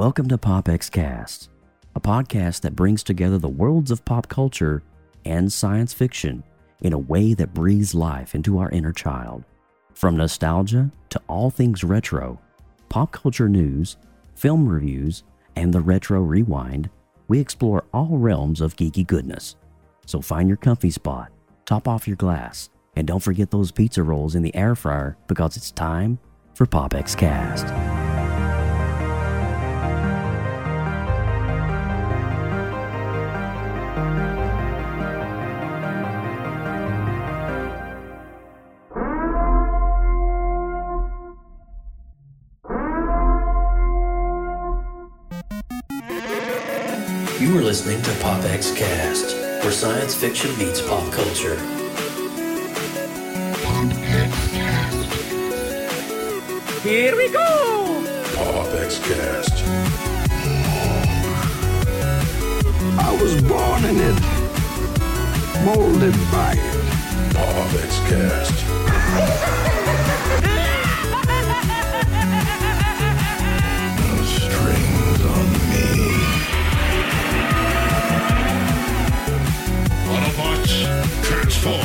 Welcome to PopX Cast, a podcast that brings together the worlds of pop culture and science fiction in a way that breathes life into our inner child. From nostalgia to all things retro, pop culture news, film reviews, and the retro rewind, we explore all realms of geeky goodness. So find your comfy spot, top off your glass, and don't forget those pizza rolls in the air fryer because it's time for PopX Cast. Listening to PopX Cast, where science fiction meets pop culture. Here we go! PopX Cast. I was born in it, molded by it. PopX Cast. Autobots, transform.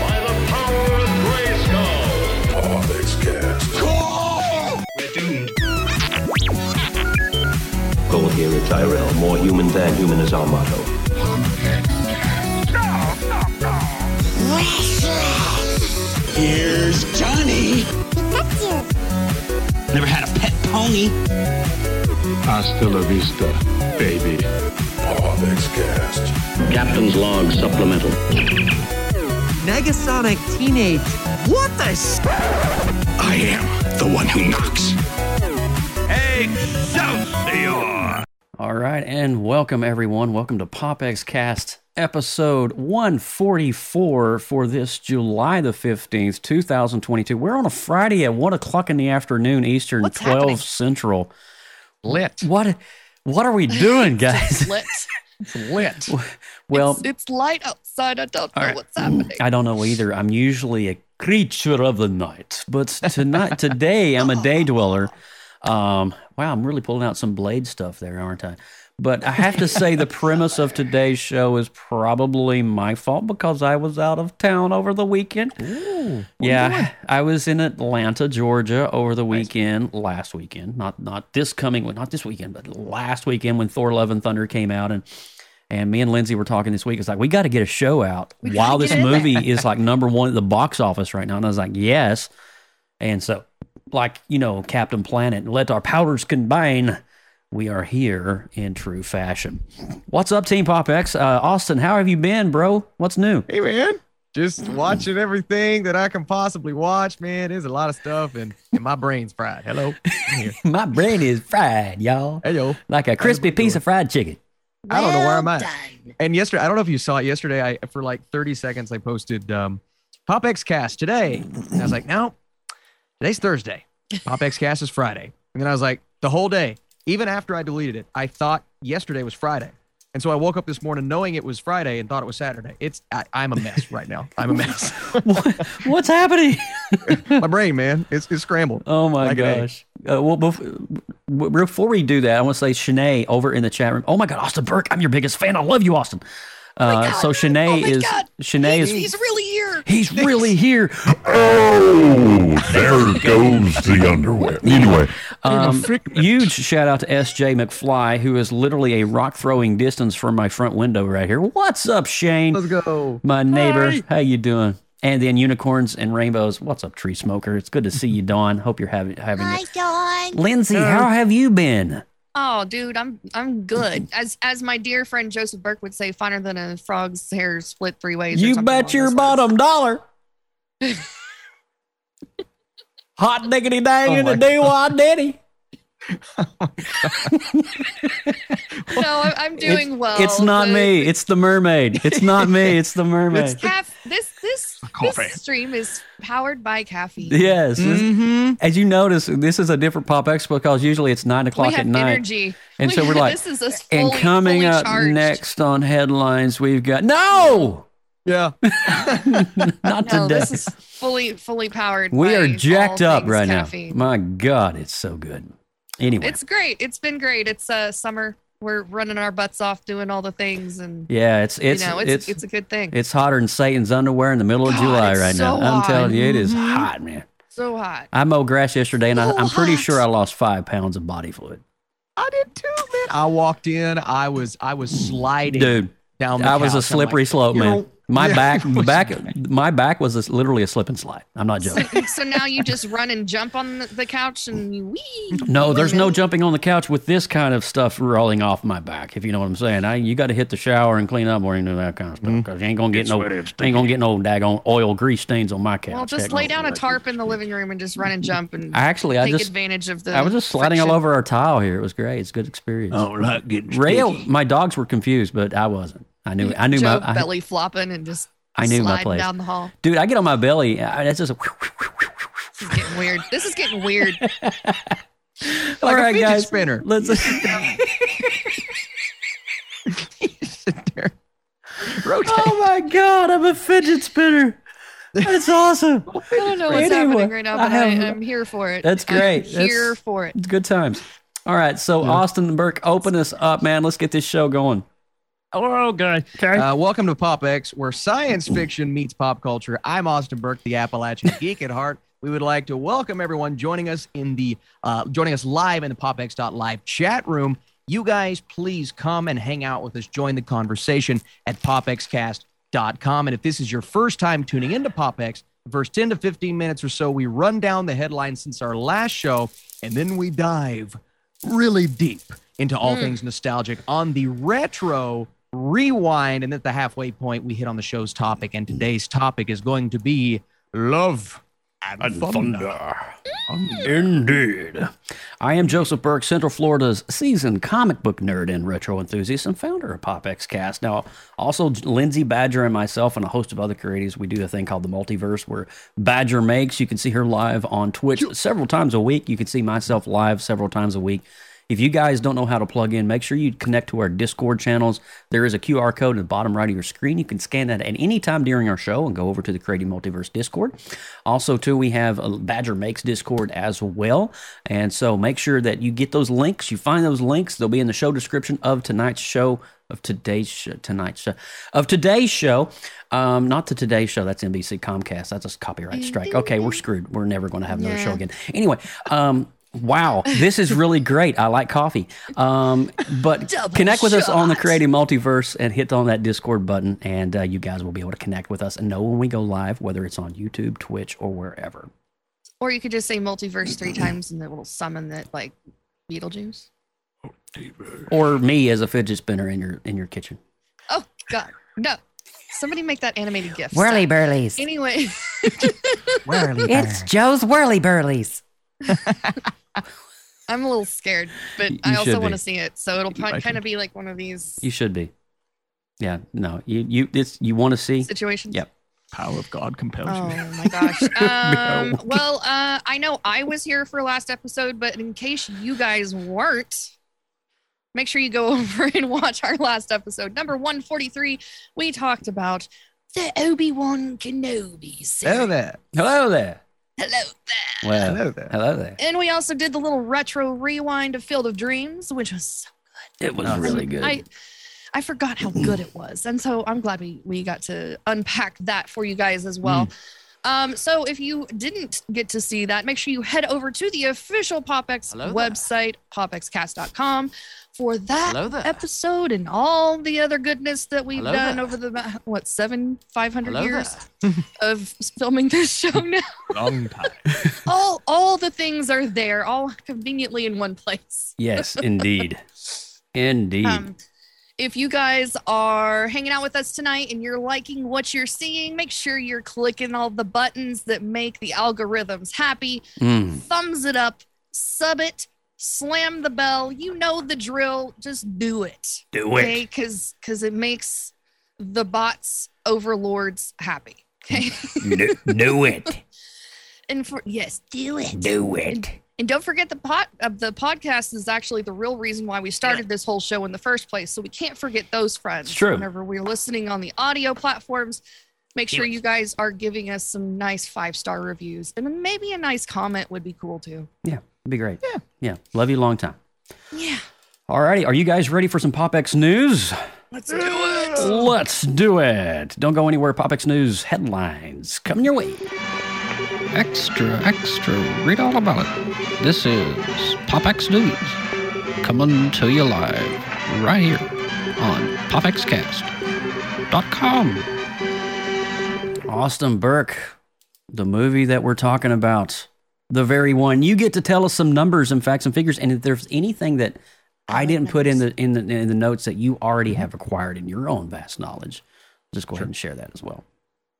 By the power of Grayskull. PopX Cast. Goal here is Tyrell. More human than human is our motto. Here's Johnny. Never had a pet pony. Hasta la vista, baby. PopX Cast. Captain's log supplemental. Negasonic Teenage. What the s- I am the one who knocks. Excelsior! All right, and welcome everyone. Welcome to PopX Cast episode 144 for this July the 15th, 2022. We're on a Friday at 1 o'clock in the afternoon Eastern, What's 12 happening? Central. lit? What what are we doing, guys? lit. It's lit. well, it's, it's light outside. I don't know All right. what's happening. I don't know either. I'm usually a creature of the night, but tonight, today, I'm a day dweller. Um, wow, I'm really pulling out some blade stuff there, aren't I? But I have to say, the premise of today's show is probably my fault because I was out of town over the weekend. Ooh, yeah, I was in Atlanta, Georgia, over the weekend. Last weekend, not not this coming, not this weekend, but last weekend when Thor: Love and Thunder came out, and and me and Lindsay were talking this week. It's like we got to get a show out We while this movie is like number one at the box office right now. And I was like, yes. And so, like you know, Captain Planet, let our powers combine. We are here in true fashion. What's up, Team Pop X? Uh, Austin, how have you been, bro? What's new? Hey man, just watching everything that I can possibly watch. Man, there's a lot of stuff, and, and my brain's fried. Hello. My brain is fried, y'all, Hey yo. like a crispy piece of fried chicken. I don't know where I'm at. done. And yesterday, I don't know if you saw it yesterday. I for like 30 seconds, I posted um, Pop X Cast today. And I was like, no, today's Thursday. Pop X Cast is Friday. And then I was like, the whole day, even after I deleted it, I thought yesterday was Friday. And so I woke up this morning knowing it was Friday and thought it was Saturday. It's I, I'm a mess right now. I'm a mess. What- What's happening? My brain, man, it's, it's scrambled. Oh my Like gosh. Uh, well, bef- before we do that, I want to say Shanae over in the chat room. Oh my God, Austin Burke, I'm your biggest fan. I love you, Austin. Uh, so Shanae oh my is God. Shanae He's, is he's really here. he's really here. Oh, there goes the underwear. Anyway, Um, huge shout out to SJ McFly, who is literally a rock throwing distance from my front window right here. What's up, Shane? Let's go. My neighbor. How you doing? And then unicorns and rainbows. What's up, tree smoker? It's good to see you, Dawn. Hope you're having having. Hi, Dawn. Lindsay, how have you been? Oh, dude, I'm I'm good. As as my dear friend Joseph Burke would say, finer than a frog's hair split three ways. You bet your those lines. bottom dollar. Hot diggity dang Oh in the my do what. No, I, I'm doing well. It's not The- me. It's the mermaid. It's not me. It's the mermaid. Caf- this this this stream is powered by caffeine. Yes. Mm-hmm. As you notice, this is a different Pop X because usually it's nine we o'clock have at night. energy, And so We- we're like, this is a and coming fully up charged. next on headlines, we've got no. Yeah. Not No, today. this is fully fully powered. we by are jacked all up right caffeine. now. My God, it's so good. Anyway, It's great. It's been great. It's uh summer. We're running our butts off doing all the things and yeah, it's it's you know, it's it's, it's a good thing. it's hotter than Satan's underwear in the middle of God, July right so now. I'm telling you, it is hot. Mhm. hot, man. so hot. I mowed grass yesterday, and I, So I'm pretty hot. sure I lost five pounds of body fluid. I did too, man. I walked in. I was I was sliding Dude, down. The I was couch. a I'm slippery like, slope, man. Know- My Yeah, back, back, my back was a, literally a slip and slide. I'm not joking. so now you just run and jump on the- the couch and you wee. No, there's no jumping on the couch with this kind of stuff rolling off my back. If you know what I'm saying, I you got to hit the shower and clean up or you do that kind of stuff mm-hmm. because you ain't gonna get It's no sweaty ain't gonna get no daggone oil grease stains on my couch. Well, just Heck lay no. down a tarp in the living room and just run and jump and I actually, I take just advantage of the. I was just sliding all over our tile here. It was great. It's a good experience. All right, getting Rail, sticky. my dogs were confused, but I wasn't. I knew, I knew Joe my, I, belly flopping and just I knew my sliding place. down the hall. dude. I get on my belly. I, that's just a, This is getting weird. This is getting weird. all Like a fidget guys. spinner. Let's. sit there. Rotate. oh my god, I'm a fidget spinner. That's awesome. I don't know what's Anyway, happening right now, but I I have- am here for it. That's great. I'm That's- here for it. It's good times. All right, so Austin and Burke, open us up, man. Let's get this show going. Oh, God. Okay. Uh, welcome to Pop X, where science fiction meets pop culture. I'm Austin Burke, the Appalachian geek at heart. We would like to welcome everyone joining us in the uh, joining us live in the popx.live chat room. You guys, please come and hang out with us. Join the conversation at popxcast.com. And if this is your first time tuning into PopX, the first 10 to 15 minutes or so, we run down the headlines since our last show, and then we dive really deep into all things nostalgic on the retro rewind. And at the halfway point, we hit on the show's topic. And today's topic is going to be love and, thunder. Mm. Indeed. I am Joseph Burke, Central Florida's seasoned comic book nerd and retro enthusiast and founder of PopX Cast. Now, also Lindsay Badger and myself and a host of other creators, we do a thing called the Multiverse where Badger makes. You can see her live on Twitch several times a week. You can see myself live several times a week. If you guys don't know how to plug in, make sure you connect to our Discord channels. There is a QR code at the bottom right of your screen. You can scan that at any time during our show and go over to the Creative Multiverse Discord. Also, too, we have a Badger Makes Discord as well. And so make sure that you get those links. You find those links. They'll be in the show description of tonight's show. Of today's show, tonight's show, of today's show, um, not the today's show. That's NBC Comcast. That's a copyright strike. Okay, we're screwed. We're never going to have another show again. Anyway, um, wow, this is really great. I like coffee. Um, but Double connect with us on the shot. Creative Multiverse and hit on that Discord button, and uh, you guys will be able to connect with us and know when we go live, whether it's on YouTube, Twitch, or wherever. Or you could just say multiverse three times and it will summon that like Beetlejuice. Or me as a fidget spinner in your in your kitchen. Oh God, no! Somebody make that animated gif. Whirly Stop. burlies. Anyway, It's Joe's whirly burlies. I'm a little scared, but You I also want to see it. So it'll I kind of be like one of these You should be. Yeah, no, you you it's you want to see. situations. Yep. Power of God compels Oh you. Oh my gosh. Um, well, uh, I know I was here for last episode, but in case you guys weren't, make sure you go over and watch our last episode, number 143. We talked about the Obi Wan Kenobi series. Hello there. Hello there. Hello there. Well, Hello there. Hello there. And we also did the little retro rewind of Field of Dreams, which was so good. It was really good. I I forgot how good it was, and so I'm glad we we got to unpack that for you guys as well. Um, so if you didn't get to see that, make sure you head over to the official PopX Hello there. website, popxcast.com, for that episode and all the other goodness that we've Hello done there. over the ma- what seven five hundred years of filming this show now. Long time. all all the things are there, all conveniently in one place. yes, indeed. Indeed. Um, if you guys are hanging out with us tonight and you're liking what you're seeing, make sure you're clicking all the buttons that make the algorithms happy. Mm. Thumbs it up, sub it, slam the bell. You know the drill. Just do it. Do it. Okay, because because it makes the bots overlords happy. Okay, do, do it. and for yes, do it. Do it. And don't forget the pot uh, the podcast is actually the real reason why we started this whole show in the first place. So we can't forget those friends. It's true. Whenever we're listening on the audio platforms, make sure you guys are giving us some nice five star reviews, and maybe a nice comment would be cool too. Yeah, it'd be great. Yeah. Yeah. Love you long time. Yeah. Alrighty, are you guys ready for some PopX news? Let's do it. Let's do it. Don't go anywhere. PopX News headlines coming your way. Extra, extra, read all about it. This is PopX News, coming to you live right here on PopXCast.com. Austin Burke, the movie that we're talking about, the very one. You get to tell us some numbers and facts and figures, and if there's anything that I didn't put in the in the in the notes that you already have acquired in your own vast knowledge, just go ahead and share that as well.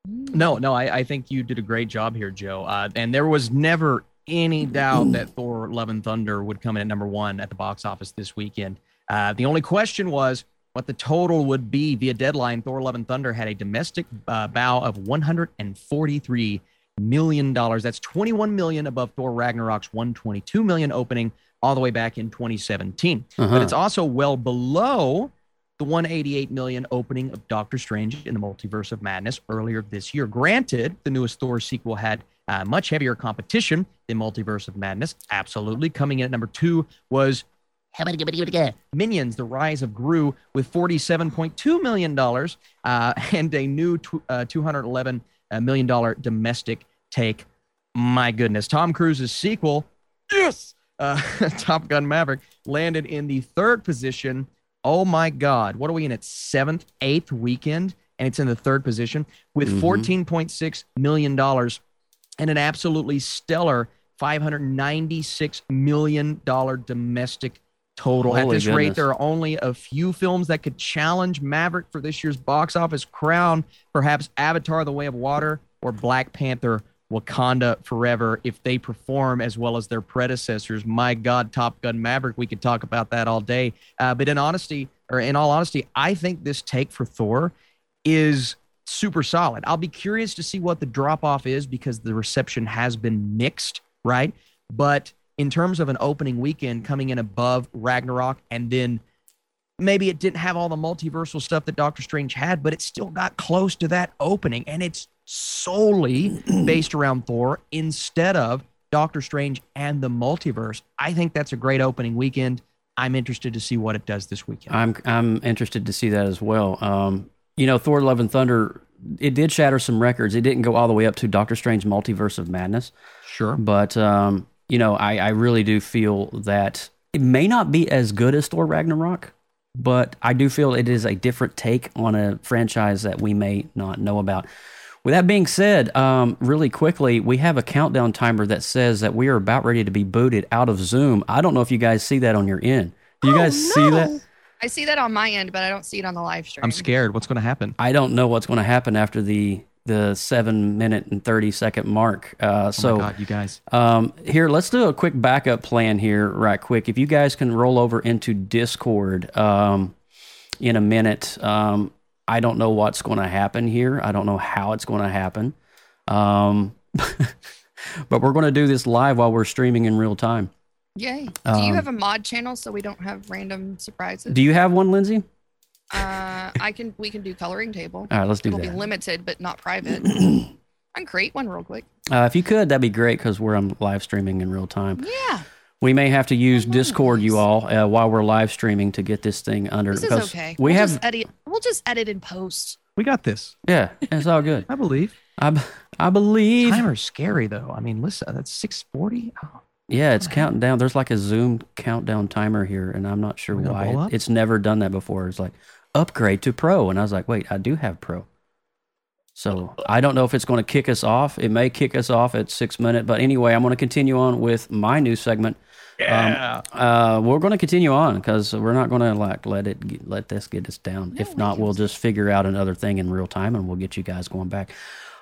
No, no, I, I think you did a great job here, Joe. Uh, and there was never any doubt that Thor: Love and Thunder would come in at number one at the box office this weekend. Uh, the only question was what the total would be via deadline. Thor: Love and Thunder had a domestic uh, bow of 143 million dollars. That's 21 million above Thor Ragnarok's 122 million opening all the way back in 2017. Uh-huh. But it's also well below the 188 million opening of Doctor Strange in the Multiverse of Madness earlier this year. Granted, the newest Thor sequel had uh, much heavier competition than Multiverse of Madness. Absolutely. Coming in at number two was Minions: The Rise of Gru with 47.2 million dollars uh, and a new tw- uh, 211 million dollar domestic take. My goodness, Tom Cruise's sequel, yes, uh, Top Gun Maverick landed in the third position. Oh my God, what are we in its seventh, eighth weekend, and it's in the third position with Mhm. 14.6 million dollars and an absolutely stellar 596 million dollar domestic total. At Holy this rate, there are only a few films that could challenge Maverick for this year's box office crown. Perhaps Avatar: The Way of Water or Black Panther: Wakanda Forever if they perform as well as their predecessors. My God, Top Gun Maverick, we could talk about that all day. Uh, but in honesty, or in all honesty, I think this take for Thor is super solid. I'll be curious to see what the drop off is because the reception has been mixed, right? But in terms of an opening weekend coming in above Ragnarok and then maybe it didn't have all the multiversal stuff that Doctor Strange had, but it still got close to that opening and it's solely based around Thor instead of Doctor Strange and the multiverse. I think that's a great opening weekend. I'm interested to see what it does this weekend. I'm I'm interested to see that as well. Um, you know, Thor: Love and Thunder, it did shatter some records. It didn't go all the way up to Doctor Strange: Multiverse of Madness, sure. but um, you know, I, I really do feel that it may not be as good as Thor Ragnarok, but I do feel it is a different take on a franchise that we may not know about. With that being said, um, really quickly, we have a countdown timer that says that we are about ready to be booted out of Zoom. I don't know if you guys see that on your end. Do you Oh, guys see that? I see that on my end, but I don't see it on the live stream. I'm scared. What's going to happen? I don't know what's going to happen after the the seven minute and thirty second mark. Uh, so oh my God, you guys. um, here, let's do a quick backup plan here, right quick. If you guys can roll over into Discord um, in a minute, um, I don't know what's going to happen here. I don't know how it's going to happen. Um, but we're going to do this live while we're streaming in real time. Yay. Do Um, you have a mod channel so we don't have random surprises? Do you have one, Lindsay? Uh, I can. We can do coloring table. All right, let's do It'll that. be limited, but not private. I can create one real quick. Uh, if you could, that'd be great because we're um, live streaming in real time. Yeah, We may have to use Oh, Discord, you all, uh, while we're live streaming to get this thing under. this is okay. We we'll have, just edit. We'll just edit and post. We got this. yeah, it's all good. I believe. I, b- I believe. Timer's scary though. I mean, listen, that's 640. Oh, Yeah, it's counting down. There's like a Zoom countdown timer here, and I'm not sure why. It- it's never done that before. It's like upgrade to Pro, and I was like, wait, I do have Pro. So I don't know if it's going to kick us off. It may kick us off at six minute, but anyway, I'm going to continue on with my new segment. yeah. Uh, we're going to continue on because we're not going to like let it get, let this get us down. No, if not, we'll just figure out another thing in real time, and we'll get you guys going back.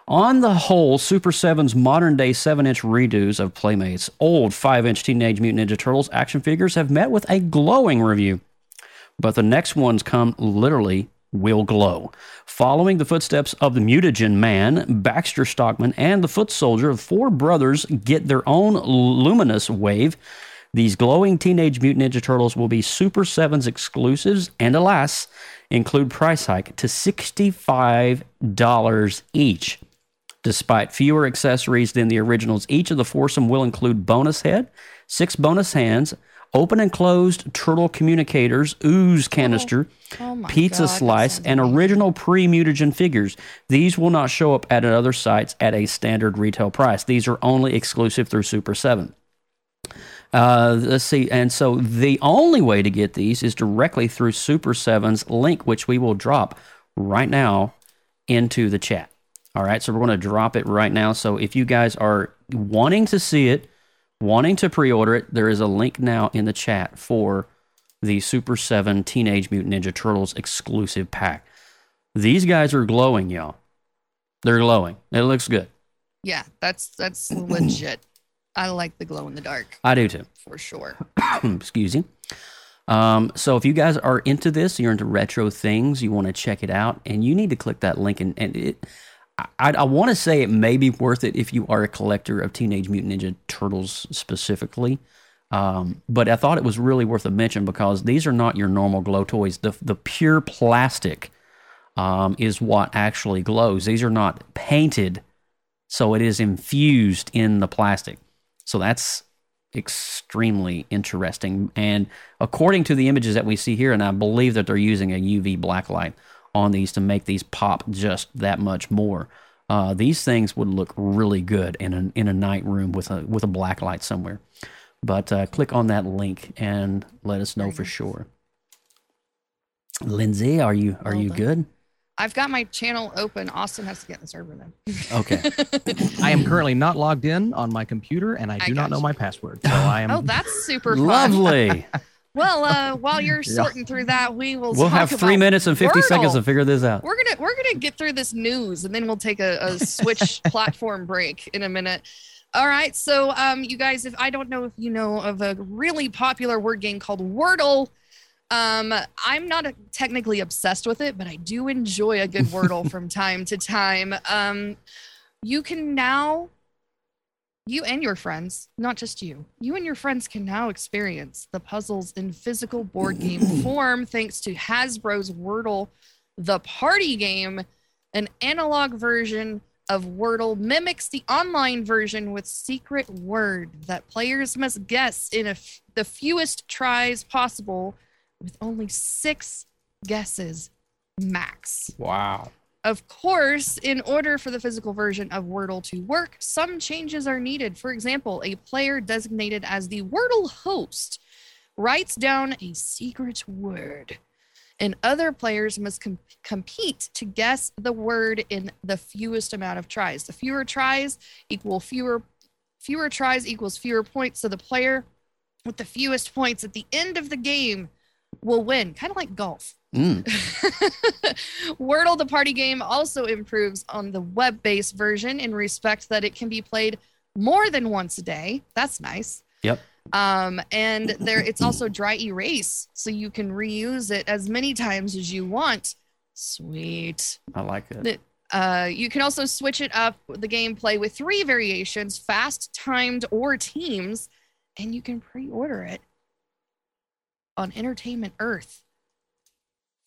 On the whole, Super 7's modern day 7 inch redos of Playmates' old 5 inch Teenage Mutant Ninja Turtles action figures have met with a glowing review. But the next ones come literally will glow. Following the footsteps of the mutagen man, Baxter Stockman, and the foot soldier, four brothers get their own luminous wave. These glowing Teenage Mutant Ninja Turtles will be Super 7's exclusives and, alas, include price hike to $65 each. Despite fewer accessories than the originals, each of the foursome will include bonus head, six bonus hands, open and closed turtle communicators, ooze canister, Oh my pizza God, slice, and original pre mutagen figures. These will not show up at other sites at a standard retail price. These are only exclusive through Super 7. Uh, let's see. And so the only way to get these is directly through Super 7's link, which we will drop right now into the chat. All right. So we're going to drop it right now. So if you guys are wanting to see it, wanting to pre order it, there is a link now in the chat for the Super 7 Teenage Mutant Ninja Turtles exclusive pack. These guys are glowing, y'all. They're glowing. It looks good. Yeah, that's that's legit. I like the glow in the dark I do too. for sure. Excuse me. Um, so if you guys are into this, you're into retro things, you want to check it out, and you need to click that link. And, and it, I, I want to say it may be worth it if you are a collector of Teenage Mutant Ninja Turtles specifically. Um, but I thought it was really worth a mention because these are not your normal glow toys. The the pure plastic um, is what actually glows. These are not painted, so it is infused in the plastic. So that's extremely interesting. And according to the images that we see here, and I believe that they're using a UV blacklight on these to make these pop just that much more. Uh, these things would look really good in a in a night room with a with a black light somewhere. But uh, click on that link and let us know for sure. Lindsay, are you are Well you done. good? I've got my channel open. Austin has to get in the server then. Okay. I am currently not logged in on my computer, and I I do not got know you. my password. So I am. Oh, that's super fun. Lovely. Well, uh, while you're sorting through that, we will. We'll have three minutes and fifty seconds to figure this out. We're gonna we're gonna get through this news and then we'll take a, a switch platform break in a minute. All right, so um, you guys, if I don't know if you know of a really popular word game called Wordle. Um, I'm not a, technically obsessed with it, but I do enjoy a good Wordle from time to time. Um, you can now, you and your friends, not just you, you and your friends can now experience the puzzles in physical board game form thanks to Hasbro's Wordle, the party game. An analog version of Wordle mimics the online version with secret word that players must guess in a f- the fewest tries possible with only six guesses max. Wow. Of course, in order for the physical version of Wordle to work, some changes are needed. For example, a player designated as the Wordle host writes down a secret word, and other players must com- compete to guess the word in the fewest amount of tries. The fewer tries equal fewer fewer tries equals fewer points. So the player with the fewest points at the end of the game will win, kind of like golf. Mm. Wordle, the party game, also improves on the web based version in respect that it can be played more than once a day. That's nice. Yep. Um, and there it's also dry erase, so you can reuse it as many times as you want. Sweet. I like it. Uh, you can also switch it up the gameplay with three variations fast, timed, or teams, and you can pre order it on Entertainment Earth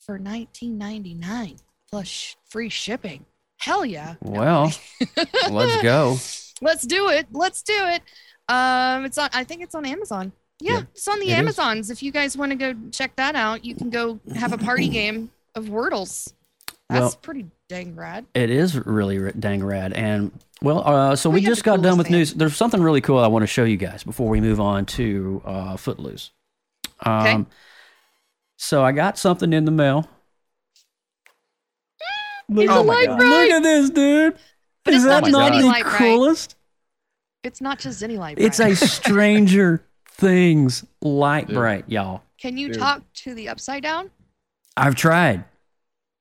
for $19.99 plus sh- free shipping. Hell yeah. Well, let's go. Let's do it. Let's do it. Um, it's on. I think it's on Amazon. Yeah, Yeah, it's on the it is. Amazons. If you guys want to go check that out, you can go have a party game of Wordles. That's Well- pretty dang rad. It is really dang rad. And well, uh, so we We just got done with news. There's something really cool I want to show you guys before we move on to uh, Footloose. Um, Okay. So I got something in the mail. Look, Oh my God. look at this, dude. But Is it's not that not the Lite-Brite. coolest? It's not just any light. Bright. It's a. Stranger Things Lite-Brite, y'all. Can you Dude. talk to the upside down? I've tried.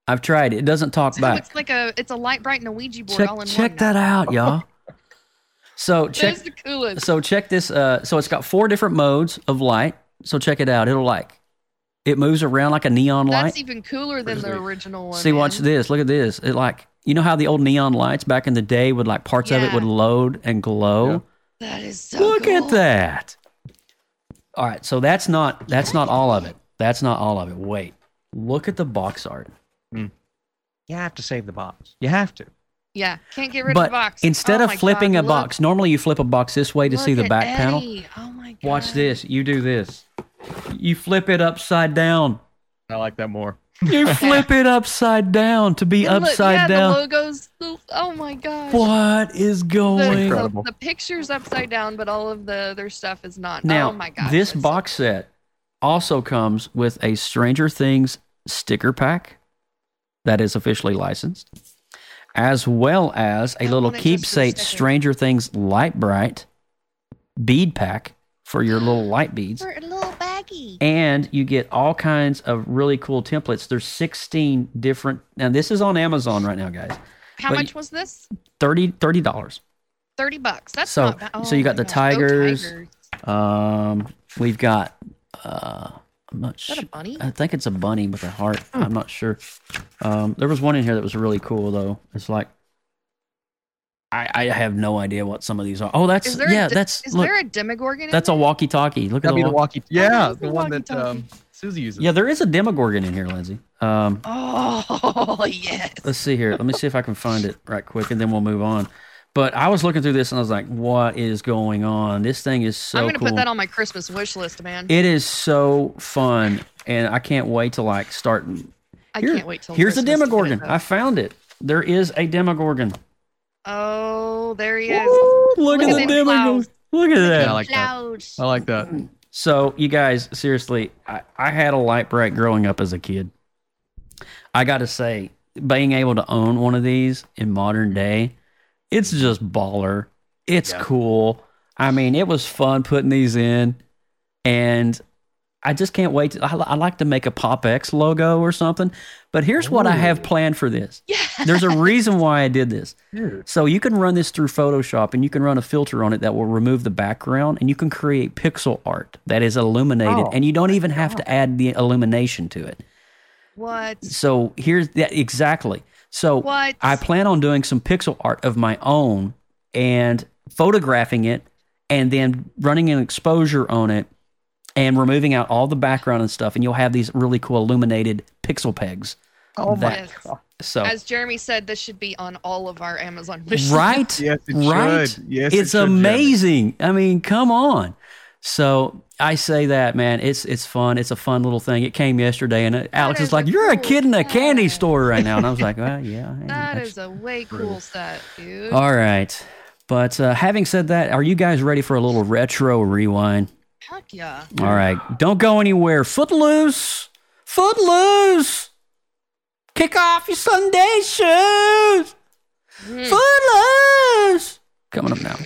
I've tried. It doesn't talk So back. it's like a it's a Lite-Brite and a Ouija board check all in check one. that now. out, y'all. So check That's the coolest. so check this uh so it's got four different modes of light. So check it out. It'll like It moves around like a neon light. That's even cooler than the original one. See, watch man. this. Look at this. It like you know how the old neon lights back in the day would like parts of it would load and glow. That is so Look cool. at that. All right, so that's not that's not all of it. That's not all of it. Wait. Look at the box art. Hmm. You have to save the box. You have to. Yeah, can't get rid But of the box. instead Oh of flipping God, a look- box, normally you flip a box this way to see the at back panel. Oh my god. Watch this. You do this. You flip it upside down. I like that more. You flip it upside down to be And look, upside yeah, down. The logos. Oh my gosh. What is The, going the, Incredible. the picture's upside down, but all of the other stuff is not. Now, oh my god. this box set also comes with a Stranger Things sticker pack that is officially licensed, as well as a little want it just for keepsake. Stranger Things Lite-Brite bead pack for your little light beads. For a little baggie. And you get all kinds of really cool templates. There's 16 different. Now, this is on Amazon right now, guys. How but much was this? 30 $30. Thirty bucks. That's So- not bad. so you Oh got the gosh, go tigers. Tigers. Um, we've got, uh, I'm not Is that sure. a bunny? I think it's a bunny with a heart. I'm not sure. Um, there was one in here that was really cool though. It's like I, I have no idea what some of these are. Oh, that's yeah, a, de- that's is look, there a Demogorgon? in that's a walkie-talkie. Look at That'd the, be the walkie. walkie. Yeah, the the one that um, Suzie uses. Yeah, there is a Demogorgon in here, Lindsay. Um, Oh yes. let's see here. Let me see if I can find it right quick, and then we'll move on. But I was looking through this and I was like, "What is going on? This thing is so I'm gonna cool." put that on my Christmas wish list, man. It is so fun, and I can't wait to like start. I Here- can't wait till Here's the Christmas to Demogorgon. I found it. There is a Demogorgon. Oh, there he is. Look, Look at at the them Demogorgon. Look at Yeah, I that. like that. I like that. Mm. So, you guys, seriously, I, I had a Lite-Brite growing up as a kid. I got to say, being able to own one of these in modern day, it's just baller. It's Yeah. cool. I mean, it was fun putting these in, and I just can't wait. To, I, I like to make a Pop X logo or something. But here's what I have planned for this. Yeah. There's a reason why I did this. Dude. So you can run this through Photoshop and you can run a filter on it that will remove the background and you can create pixel art that is illuminated Oh, and you don't even have to add the illumination to it. What? So here's that exactly. So What? I plan on doing some pixel art of my own and photographing it and then running an exposure on it and removing out all the background and stuff and you'll have these really cool illuminated pixel pegs. Oh my god. So As Jeremy said, this should be on all of our Amazon wish right Yes, it right should. Yes, it it's should, Jeremy. amazing i mean come on so i say that man it's it's fun it's a fun little thing it came yesterday and uh, alex is is like a you're a kid in a candy set." store right now and i was like well yeah I am, That actually." is a way cool set, dude. all right but uh, having said that are you guys ready for a little retro rewind Heck yeah. all right don't go anywhere footloose footloose kick off your sunday shoes Footloose! Coming up now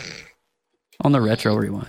on the Retro Rewind.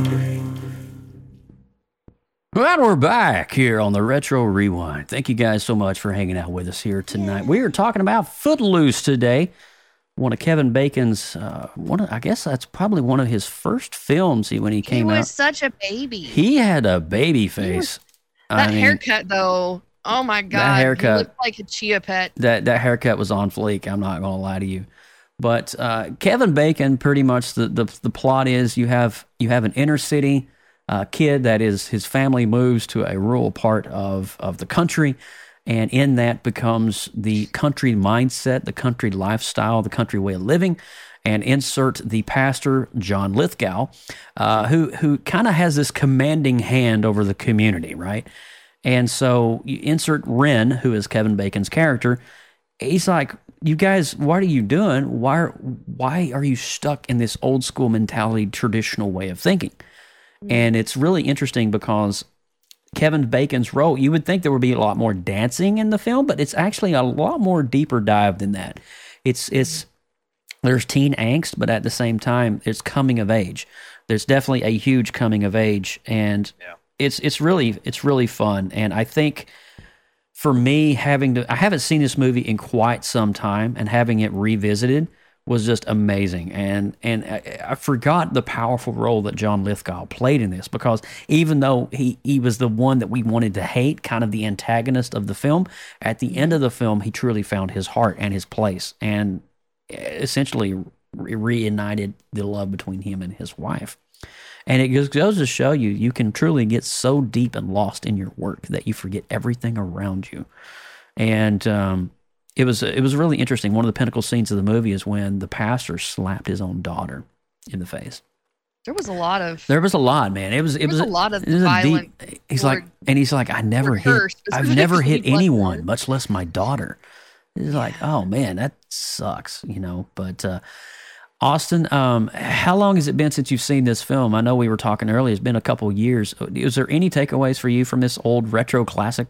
Well, we're back here on the Retro Rewind. Thank you guys so much for hanging out with us here tonight. We are talking about Footloose today. One of Kevin Bacon's, uh, one of, I guess that's probably one of his first films he, when he came out. He was out. such a baby. He had a baby face. that I mean, haircut, though. Oh my god. that haircut. He looked like a chia pet. that that haircut was on fleek. I'm not gonna lie to you. But uh, Kevin Bacon, pretty much the, the the plot is you have you have an inner city uh, kid that is his family moves to a rural part of of the country, and in that becomes the country mindset, the country lifestyle, the country way of living. And insert the pastor John Lithgow, uh, who who kind of has this commanding hand over the community, right? And so you insert Ren, who is Kevin Bacon's character. He's like, "You guys, what are you doing? Why why are you stuck in this old school mentality, traditional way of thinking?" Mm-hmm. And it's really interesting because Kevin Bacon's role, you would think there would be a lot more dancing in the film, but it's actually a lot more deeper dive than that. It's it's mm-hmm. there's teen angst, but at the same time, it's coming of age. There's definitely a huge coming of age, and Yeah. it's it's really it's really fun. And I think for me, having to I haven't seen this movie in quite some time, and having it revisited was just amazing. And and I, I forgot the powerful role that John Lithgow played in this because even though he he was the one that we wanted to hate, kind of the antagonist of the film, at the end of the film, he truly found his heart and his place, and essentially re- reunited the love between him and his wife. And it just goes to show you, you can truly get so deep and lost in your work that you forget everything around you. And um, it was it was really interesting. One of the pinnacle scenes of the movie is when the pastor slapped his own daughter in the face. There was a lot of There was a lot, man. It was it was was a lot of violent deep, he's like, and he's like, I never hit. I've never hit blood anyone, much less my daughter. It's like, oh man, that sucks, you know. But uh, Austin, um, how long has it been since you've seen this film? I know we were talking earlier; it's been a couple years. Is there any takeaways for you from this old retro classic?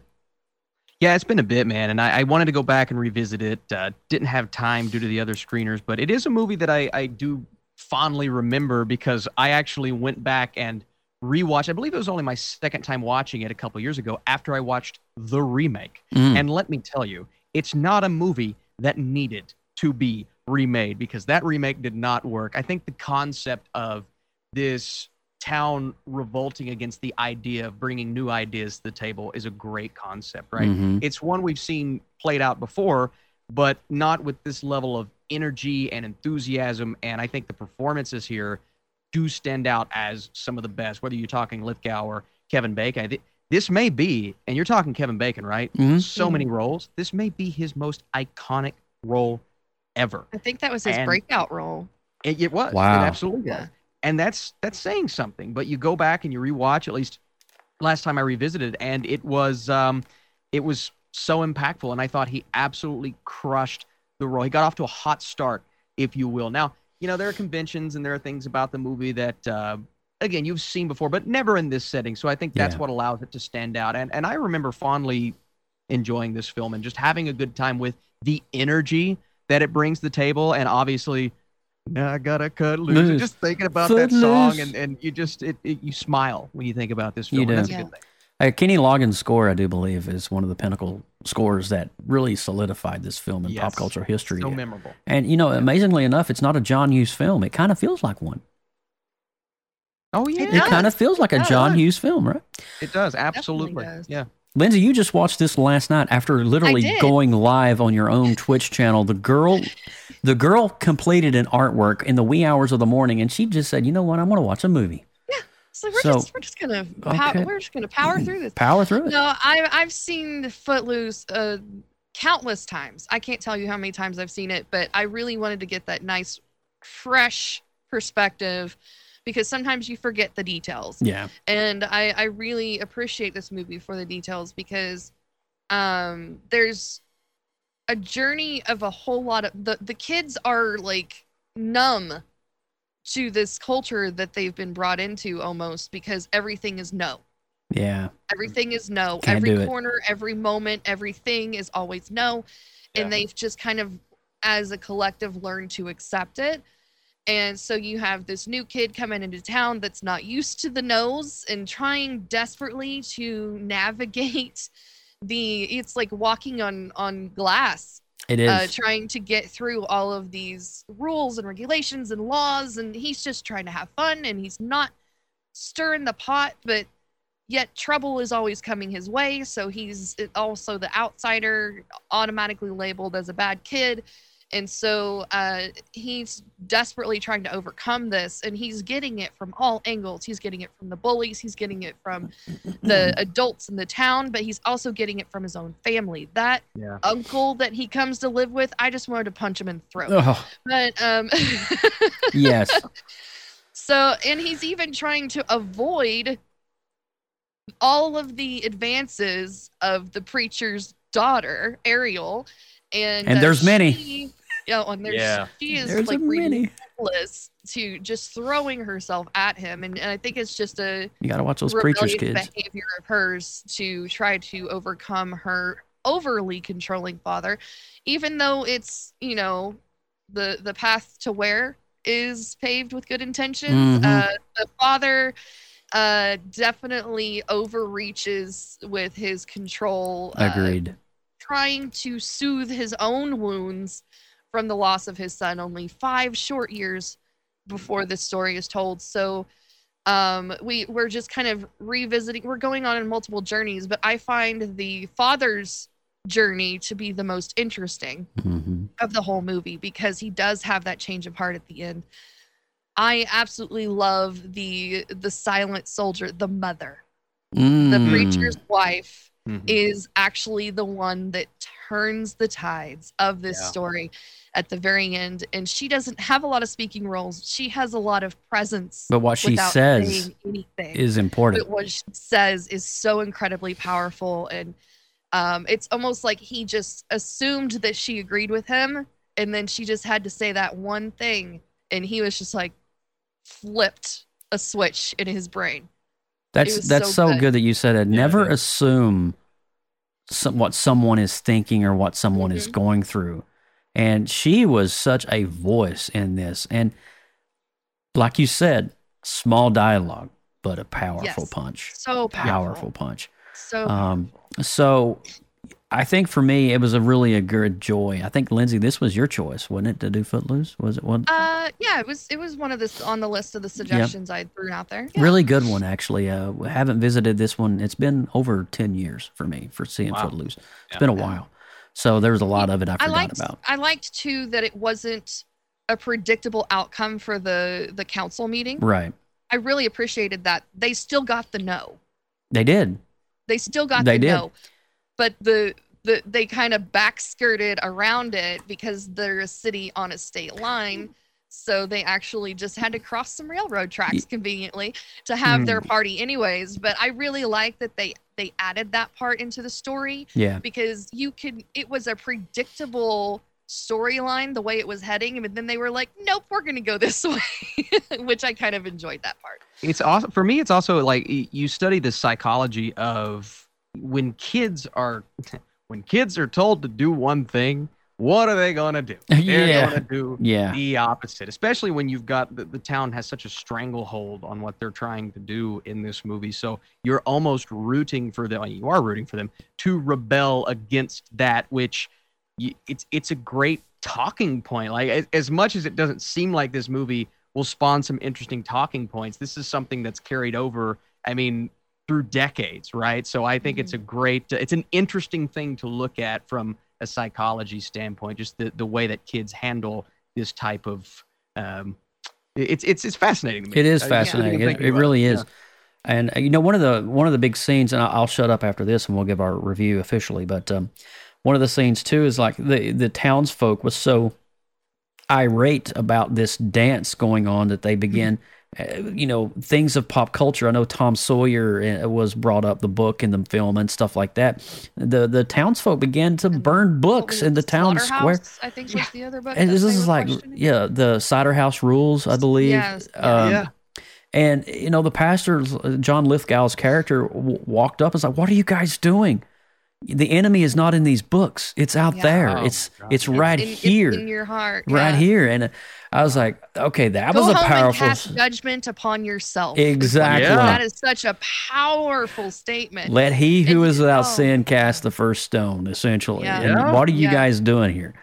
Yeah, it's been a bit, man, and I, I wanted to go back and revisit it. Uh, didn't have time due to the other screeners, but it is a movie that I, I do fondly remember because I actually went back and rewatched. I believe it was only my second time watching it a couple years ago after I watched the remake. Mm. And let me tell you, it's not a movie that needed to be remade because that remake did not work. I think the concept of this town revolting against the idea of bringing new ideas to the table is a great concept, right? Mhm. It's one we've seen played out before, but not with this level of energy and enthusiasm. And I think the performances here do stand out as some of the best, whether you're talking Lithgow or Kevin Bacon. I thi- This may be, and you're talking Kevin Bacon, right? Mhm. So many roles. This may be his most iconic role ever. I think that was his And- breakout role. It, it was. Wow. It absolutely was. And that's that's saying something. But you go back and you rewatch. At least last time I revisited, and it was um, it was so impactful. And I thought he absolutely crushed the role. He got off to a hot start, if you will. Now you know there are conventions and there are things about the movie that. Uh, Again, you've seen before, but never in this setting. So I think that's Yeah. what allows it to stand out. And and I remember fondly enjoying this film and just having a good time with the energy that it brings to the table. And obviously, now I gotta cut loose. And Loose. Just thinking about that Footloose. song, and, and you just it, it, you smile when you think about this film. You and that's do. a good thing. Uh, Kenny Loggins' score, I do believe, is one of the pinnacle scores that really solidified this film in pop Yes. culture history. So memorable. And you know, amazingly enough, it's not a John Hughes film. It kind of feels like one. Oh yeah, It kind of feels like a John Hughes film, right? It does absolutely. does. Yeah. Lindsay, you just watched this last night after literally going live on your own Twitch channel. The girl, the girl completed an artwork in the wee hours of the morning, and she just said, "You know what? I'm going to watch a movie. So we're So- just we're just gonna pow- we're just gonna power through this. Power through it." No, I've I've seen the Footloose uh, countless times. I can't tell you how many times I've seen it, but I really wanted to get that nice, fresh perspective because sometimes you forget the details. Yeah, and I, I really appreciate this movie for the details because um, there's a journey of a whole lot of the, the kids are like numb to this culture that they've been brought into almost because everything is no yeah, everything is no Can't every do it. corner every moment everything is always no Yeah. and they've just kind of as a collective learned to accept it and so you have this new kid coming into town that's not used to the nose and trying desperately to navigate the it's like walking on on glass. It is. uh, trying to get through all of these rules and regulations and laws and he's just trying to have fun and he's not stirring the pot but yet trouble is always coming his way. So he's also the outsider automatically labeled as a bad kid and so uh, he's desperately trying to overcome this and he's getting it from all angles. He's getting it from the bullies he's getting it from the adults in the town but he's also getting it from his own family. That Yeah. uncle that he comes to live with i just wanted to punch him in the throat. Oh, but um yes, so and he's even trying to avoid all of the advances of the preacher's daughter ariel and And uh, there's many. She, yeah, and there's, Yeah. she is there's like a relentless to just throwing herself at him and, and i think it's just a You got to watch those preachers, kids. behavior of hers to try to overcome her overly controlling father even though it's you know the the path to where is paved with good intentions. Mhm. Uh, the father uh, definitely overreaches with his control. uh, Agreed. trying to soothe his own wounds from the loss of his son only five short years before this story is told. So um, we we're just kind of revisiting. We're going on in multiple journeys, but I find the father's journey to be the most interesting hmm of the whole movie because he does have that change of heart at the end. I absolutely love the the silent soldier, the mother the Mm. preacher's wife Mhm. is actually the one that turns the tides of this Yeah. story at the very end and she doesn't have a lot of speaking roles she has a lot of presence But what she says anything is important. but what she says is so incredibly powerful and um, it's almost like he just assumed that she agreed with him and then she just had to say that one thing and he was just like flipped a switch in his brain That's that's so so good. good. that you said it. Never it is. assume some, what someone is thinking or what someone is Mhm. going through. And she was such a voice in this. And like you said, small dialogue, but a powerful Yes. punch. so Powerful powerful, punch. so Um, so I think for me, it was a really a good joy. I think Lindsay, this was your choice, wasn't it, to do Footloose? Was it one? Uh, yeah, it was. It was one of the on the list of the suggestions I threw out there. Yeah. Really good one, actually. Uh, haven't visited this one. It's been over 10 years for me for seeing Wow. Footloose. It's Yeah. been a while. So there was a lot of it I I forgot liked. about. I liked too that it wasn't a predictable outcome for the the council meeting. Right. I really appreciated that they still got the no. They did. They still got They the did. no, but the the they kind of backskirted around it because they're a city on a state line. So they actually just had to cross some railroad tracks conveniently to have their mm. party anyways. But I really like that they they added that part into the story Yeah. because you could it was a predictable storyline the way it was heading but then they were like nope we're gonna go this way which i kind of enjoyed that part it's awesome for me it's also like you study the psychology of when kids are when kids are told to do one thing what are they going to do? They're Yeah. going to do Yeah. the opposite especially when you've got the, the town has such a stranglehold on what they're trying to do in this movie. So you're almost rooting for them you are rooting for them to rebel against that which y- it's it's a great talking point. Like as, as much as it doesn't seem like this movie will spawn some interesting talking points this is something that's carried over i mean through decades right? So i think it's a mm-hmm. great it's an interesting thing to look at from a psychology standpoint just the, the way that kids handle this type of um it's it's it's fascinating to me It is Uh, yeah, fascinating. It, it about really Yeah. is. And uh, you know, one of the one of the big scenes, and I'll, shut up after this, and we'll give our review officially. But um, one of the scenes too is like the the townsfolk was so irate about this dance going on that they began, uh, you know, things of pop culture. I know Tom Sawyer uh, was brought up the book in the film and stuff like that. The the townsfolk began to burn books in the town square. I think was the other book And that this they is were like, yeah, the Cider House Rules, I believe. Yes, yeah. Um, Yeah. And you know, the pastor, John Lithgow's character, w- walked up and was like, "What are you guys doing? The enemy is not in these books; it's out Yeah. there. Oh, it's God. it's It's right in- it's here, in your heart right yeah. here." And uh, I was like, "Okay, that Go was a powerful." and cast judgment upon yourself. Exactly. Yeah. That is such a powerful statement. Let he who And- is without oh. sin cast the first stone, essentially. Yeah. And Yeah. what are you Yeah. guys doing here?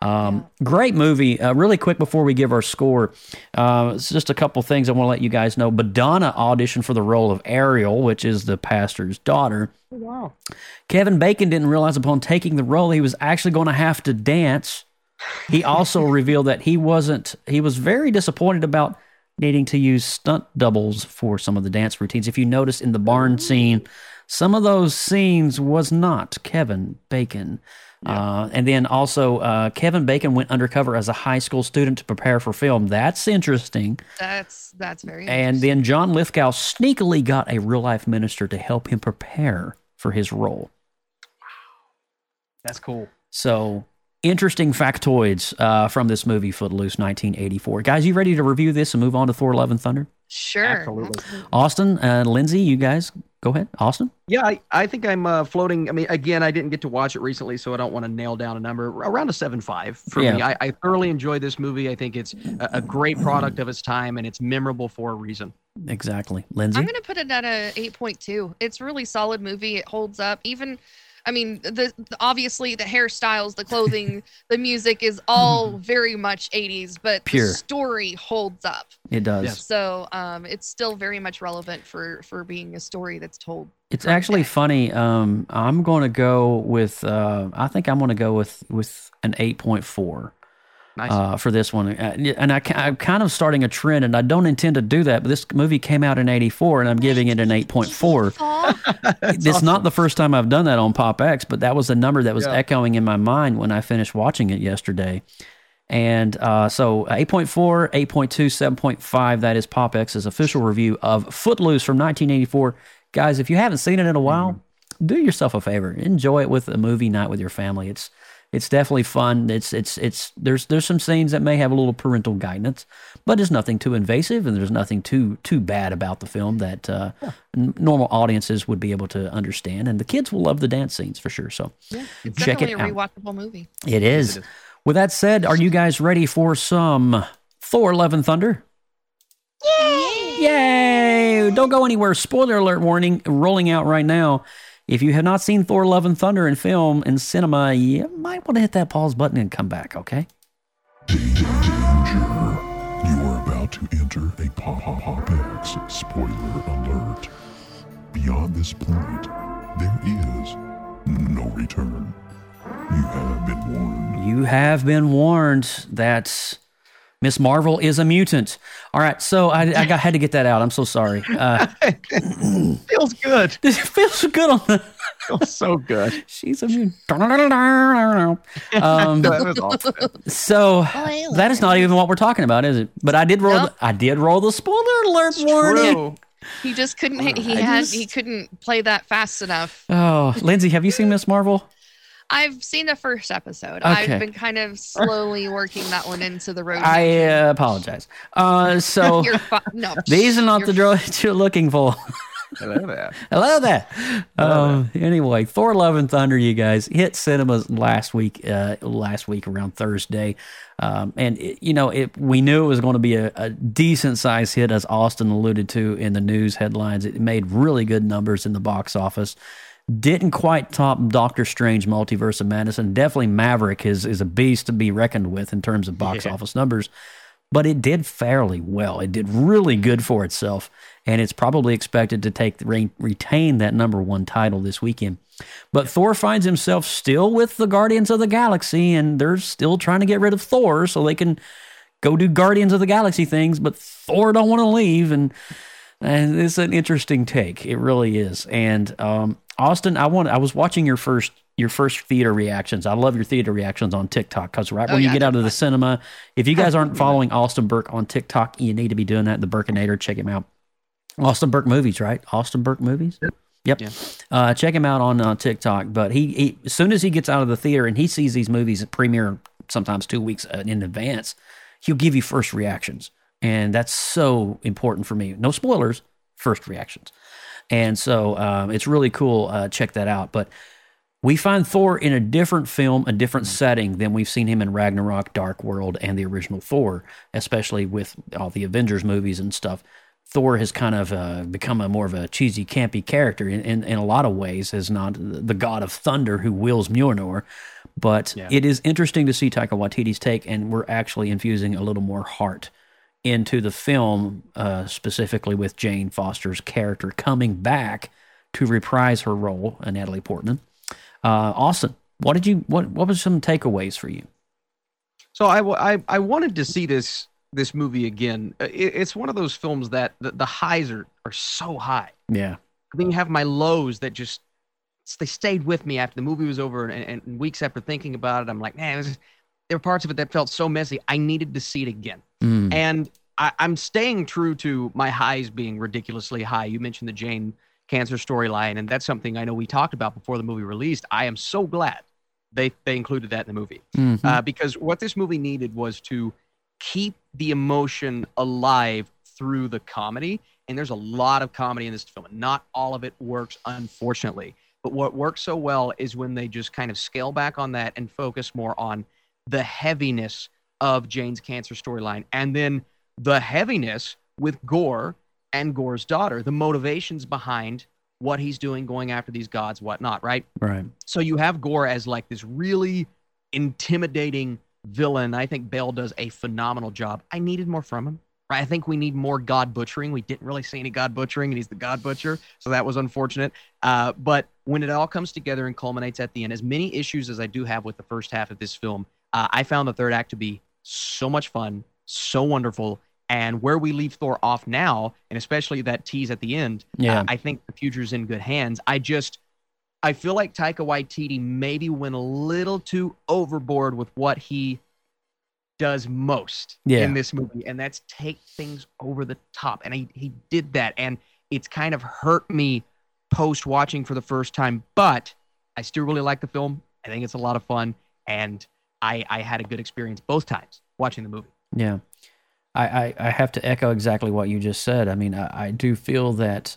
Um, Great movie. Uh, really quick before we give our score, uh, it's just a couple things I want to let you guys know. Madonna auditioned for the role of Ariel, which is the pastor's daughter. wow Kevin Bacon didn't realize upon taking the role he was actually going to have to dance. He also revealed that he wasn't, he was very disappointed about needing to use stunt doubles for some of the dance routines. If you notice in the barn scene, some of those scenes was not Kevin Bacon. Uh, and then also, uh, Kevin Bacon went undercover as a high school student to prepare for film. That's interesting. That's that's very. And then John Lithgow sneakily got a real life minister to help him prepare for his role. Wow, that's cool So interesting factoids uh, from this movie, Footloose, 1984. Guys, you ready to review this and move on to Thor: Love and Thunder? sure. Absolutely. Austin and Lindsay, you guys Go ahead, Austin. Yeah, I, I think I'm uh, floating. I mean, again, I didn't get to watch it recently, so I don't want to nail down a number. Around a seven five for Yeah. me. I, I thoroughly enjoyed this movie. I think it's a, a great product of its time, and it's memorable for a reason. Exactly, Lindsay. I'm gonna put it at a 8.2. It's a really solid movie. It holds up. Even, I mean, the, the- obviously the hairstyles, the clothing, the music is all very much 80s, but Pure. the story holds up. it does. Yes. So um, it's still very much relevant for for being a story that's told. It's actually funny. Um, I'm going to go with. Uh, I think I'm going to go with with an 8.4 Nice. uh, for this one. Uh, And I, am kind of starting a trend, and I don't intend to do that. But this movie came out in '84, and I'm giving it an 8.4. it's not the first time I've done that on Pop X, but that was the number that was Yeah. echoing in my mind when I finished watching it yesterday. And uh, so 8.4, 8.2, 7.5, that is Pop X's official review of Footloose from 1984. Guys, if you haven't seen it in a while, do yourself a favor. Enjoy it with a movie night with your family. It's it's definitely fun. It's it's it's there's there's some scenes that may have a little parental guidance, but it's nothing too invasive and there's nothing too too bad about the film that uh, n- normal audiences would be able to understand. And the kids will love the dance scenes for sure. So It's check definitely it a out. rewatchable movie. It is. With that said, are you guys ready for some Thor: Love and Thunder? Yay! Yay! Don't go anywhere. Spoiler alert warning rolling out right now. If you have not seen Thor: Love and Thunder in film in cinema, you might want to hit that pause button and come back. Okay? Danger. You are about to enter a Pop Pop X spoiler alert. Beyond this point, there is no return. You have been warned. You have been warned that Miss Marvel is a mutant. All right, so I, I got, had to get that out. I'm so sorry. Uh, Feels good. it feels good on the. Feels so good. She's a mutant. Um, that awesome. So that is not even what we're talking about, is it? But I did roll. Nope. The, I did roll the spoiler alert warning. True. He just couldn't. He I had. just- He couldn't play that fast enough. Oh, Lindsay, have you seen Miss Marvel? I've seen the first episode. Okay. I've been kind of slowly working that one into the road. I uh, apologize. Uh, so You're fi- no. these are not you're the droids you're looking for. Hello there. Hello there. Um, anyway, Thor: Love and Thunder, you guys hit cinemas last week. Uh, last week around Thursday, um, and it, you know it. We knew it was going to be a, a decent size hit, as Austin alluded to in the news headlines. It made really good numbers in the box office. Didn't quite top Doctor Strange: Multiverse of Madness, and definitely Maverick is is a beast to be reckoned with in terms of box office numbers but it did fairly well. It did really good for itself, and it's probably expected to take re- retain that number one title this weekend. But Thor finds himself still with the Guardians of the Galaxy, and they're still trying to get rid of Thor so they can go do Guardians of the Galaxy things. But Thor don't want to leave, and it's an interesting take. It really is. And um, Austin, I want. I was watching your first your first theater reactions. I love your theater reactions on TikTok because right Oh, when you get out of the cinema, if you guys aren't following Austin Burke on TikTok, you need to be doing that. The Burkinator, check him out. Austin Burke movies, right? Austin Burke movies. Yep. Yeah. Uh, check him out on uh, TikTok. But he, he, as soon as he gets out of the theater and he sees these movies at premiere sometimes two weeks uh, in advance, he'll give you first reactions, and that's so important for me. No spoilers, first reactions, and so um, it's really cool. Uh, check that out. But we find Thor in a different film, a different setting than we've seen him in Ragnarok, Dark World, and the original Thor, especially with all the Avengers movies and stuff. Thor has kind of uh, become a more of a cheesy, campy character in, in, in a lot of ways, as not the god of thunder who wills Mjolnir. But Yeah. it is interesting to see Taika Waititi's take, and we're actually infusing a little more heart into the film, uh, specifically with Jane Foster's character coming back to reprise her role, uh, Natalie Portman. Uh, Austin, what did you what what was some takeaways for you? So I I wanted to see this this movie again. Uh, It, it's one of those films that the, the highs are, are so high. Yeah, Then you have my lows that just they stayed with me after the movie was over, and, and weeks after thinking about it, I'm like, man, was, there were parts of it that felt so messy. I needed to see it again, Mm. and I, I'm staying true to my highs being ridiculously high. You mentioned the Jane cancer storyline, and that's something I know we talked about before the movie released. I am so glad they they included that in the movie Mhm. uh, because what this movie needed was to keep the emotion alive through the comedy and there's a lot of comedy in this film. and Not all of it works, unfortunately. But what works so well is when they just kind of scale back on that and focus more on the heaviness of Jane's cancer storyline, and then the heaviness with Gorr and Gorr's daughter, the motivations behind what he's doing, going after these gods, whatnot, right? Right. So you have Gorr as like this really intimidating villain. I think Bale does a phenomenal job. I needed more from him. Right? I think we need more God butchering. We didn't really see any God butchering, and he's the God butcher, so that was unfortunate. Uh, but when it all comes together and culminates at the end, as many issues as I do have with the first half of this film, uh, I found the third act to be so much fun, so wonderful, and where we leave Thor off now, and especially that tease at the end, Yeah. uh, I think the future's in good hands. I just, I feel like Taika Waititi maybe went a little too overboard with what he does most Yeah. in this movie, and that's take things over the top. And he, he did that, and it's kind of hurt me post watching for the first time, but I still really like the film. I think it's a lot of fun, and I, I had a good experience both times watching the movie. Yeah. I, I, I have to echo exactly what you just said. I mean, I, I do feel that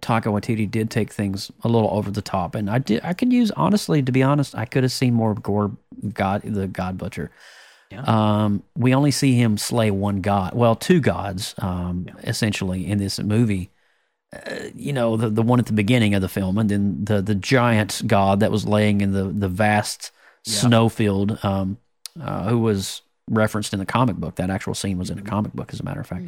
Taika Waititi did take things a little over the top, and I did. I could use honestly, to be honest, I could have seen more of Gorr, God, the God Butcher. Yeah. Um, we only see him slay one god, well, two gods, um, essentially in this movie. Uh, you know, the the one at the beginning of the film, and then the the giant god that was laying in the the vast Yeah. snowfield, um, uh, who was referenced in the comic book. That actual scene was in a comic book, as a matter of fact.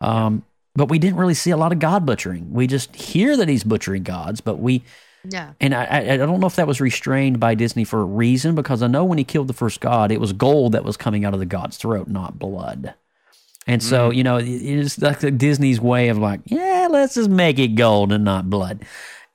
Um, but we didn't really see a lot of god butchering. We just hear that he's butchering gods, but we Yeah. and I, I I don't know if that was restrained by Disney for a reason because I know when he killed the first god, it was gold that was coming out of the god's throat, not blood. And so you know, it's like Disney's way of like, yeah, let's just make it gold and not blood.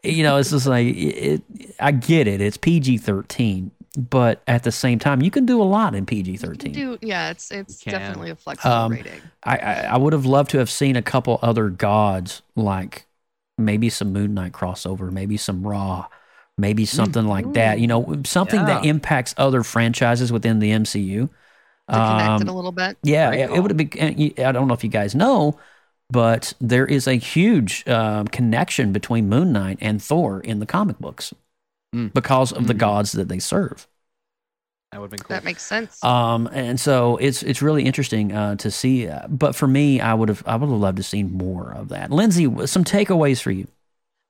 You know, it's just like it, it, I get it. It's PG thirteen, but at the same time, you can do a lot in PG thirteen. Do yeah, it's it's definitely a flexible Um, rating. I, I I would have loved to have seen a couple other gods, like maybe some Moon Knight crossover, maybe some Ra, maybe something like that. You know, something that impacts other franchises within the MCU. To connect it a Um, little bit. yeah, Very it, cool. it would have been. I don't know if you guys know, but there is a huge um, connection between Moon Knight and Thor in the comic books Mm. because of the Mhm. gods that they serve. That would have been cool. That makes sense. Um, and so it's it's really interesting uh, to see. Uh, but for me, I would have I would have loved to see more of that. Lindsay, some takeaways for you.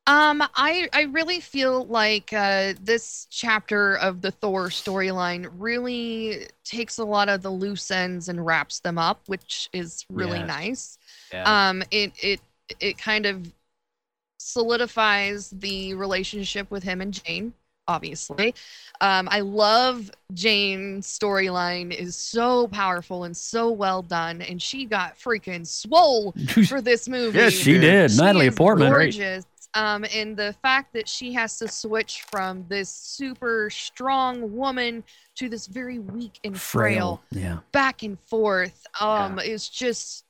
Um, I I really feel like uh, this chapter of the Thor storyline really takes a lot of the loose ends and wraps them up, which is really Yes. nice. Yeah. Um, it it it kind of solidifies the relationship with him and Jane. Obviously, um, I love Jane's storyline is so powerful and so well done, and she got freaking swole for this movie. Yes, she did. She Natalie is Portman. gorgeous. Um, and the fact that she has to switch from this super strong woman to this very weak and frail, Frail. Yeah. back and forth, um, is just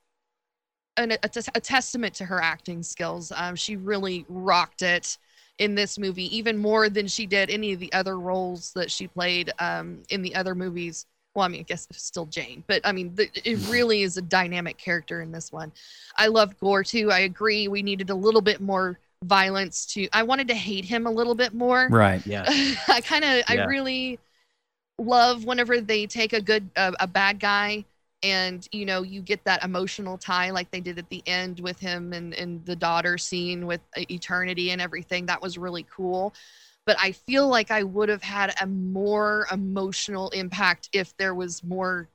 an, a, a testament to her acting skills. Um, she really rocked it in this movie, even more than she did any of the other roles that she played um, in the other movies. Well, I mean, I guess it's still Jane, but I mean, the, it really is a dynamic character in this one. I loved Gorr too. I agree. We needed a little bit more violence to. I wanted to hate him a little bit more. Right. yeah. I kind of, I really love whenever they take a good, uh, a bad guy, and you know, you get that emotional tie like they did at the end with him and and the daughter scene with uh, Eternity and everything. That was really cool. But I feel like I would have had a more emotional impact if there was more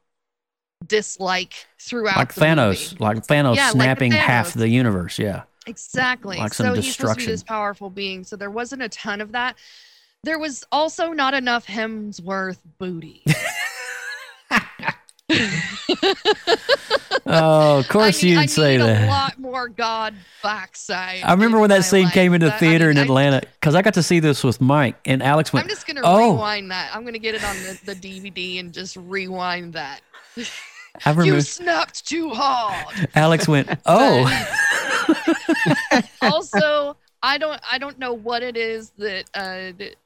dislike throughout. Like the Thanos, movie. like Thanos Yeah, like the snapping half the universe. Yeah. Exactly. Like some so he's supposed to be this powerful being. So there wasn't a ton of that. There was also not enough Hemsworth booty. Oh, of course I you'd I say that. a lot more God backside. I remember when that scene life. came into That- I theater mean, in Atlanta because I got to see this with Mike and Alex went. I'm just gonna oh, rewind that. I'm gonna get it on the, the DVD and just rewind that. I remember. You snapped too hard. Alex went. Oh, also, I don't I don't know what it is that uh that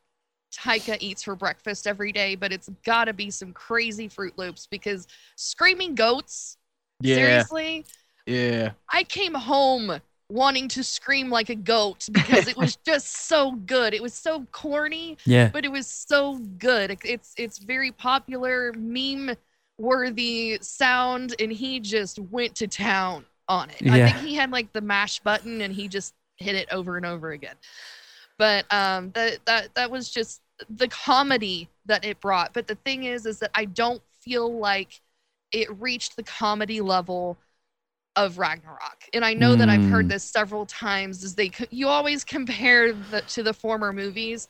Taika eats for breakfast every day, but it's got to be some crazy Fruit Loops because screaming goats. Yeah. Seriously, Yeah. I came home wanting to scream like a goat because it was just so good. It was so corny, Yeah. but it was so good. It's it's very popular, meme worthy sound, and he just went to town on it. I think he had like the mash button and he just hit it over and over again. But um that that that was just the comedy that it brought. But the thing is is that I don't feel like it reached the comedy level of Ragnarok. And I know that I've Mm. heard this several times is they you always compare the to the former movies.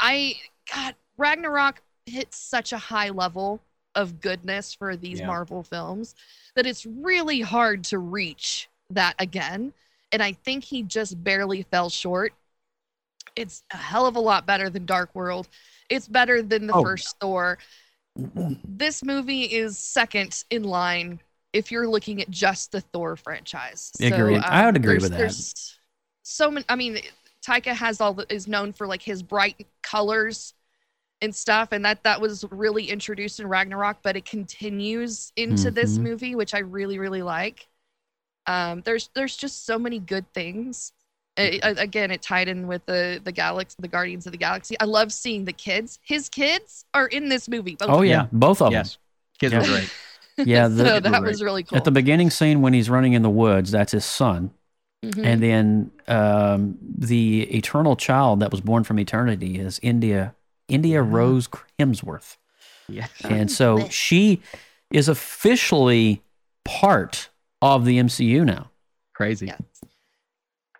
I God, Ragnarok hit such a high level of goodness for these Yeah. Marvel films that it's really hard to reach that again. And I think he just barely fell short. It's a hell of a lot better than Dark World. It's better than the Oh, first Thor. This movie is second in line if you're looking at just the Thor franchise. um, I would agree with that. So many. I mean, Taika has all the, is known for like his bright colors and stuff, and that that was really introduced in Ragnarok, but it continues into this Mhm. movie, which I really really like. Um, there's there's just so many good things. A- a- again, it tied in with the the galaxy, the Guardians of the Galaxy. I love seeing the kids. His kids are in this movie. both Oh yeah, Yeah. both of Yes. Kids Yeah. were great. them. Yeah, the- so that Right. was really cool. At the beginning scene when he's running in the woods, that's his son. Mhm. And then um, the eternal child that was born from eternity is India India Rose Hemsworth. Yeah. And so she is officially part of the MCU now. Crazy. Yeah.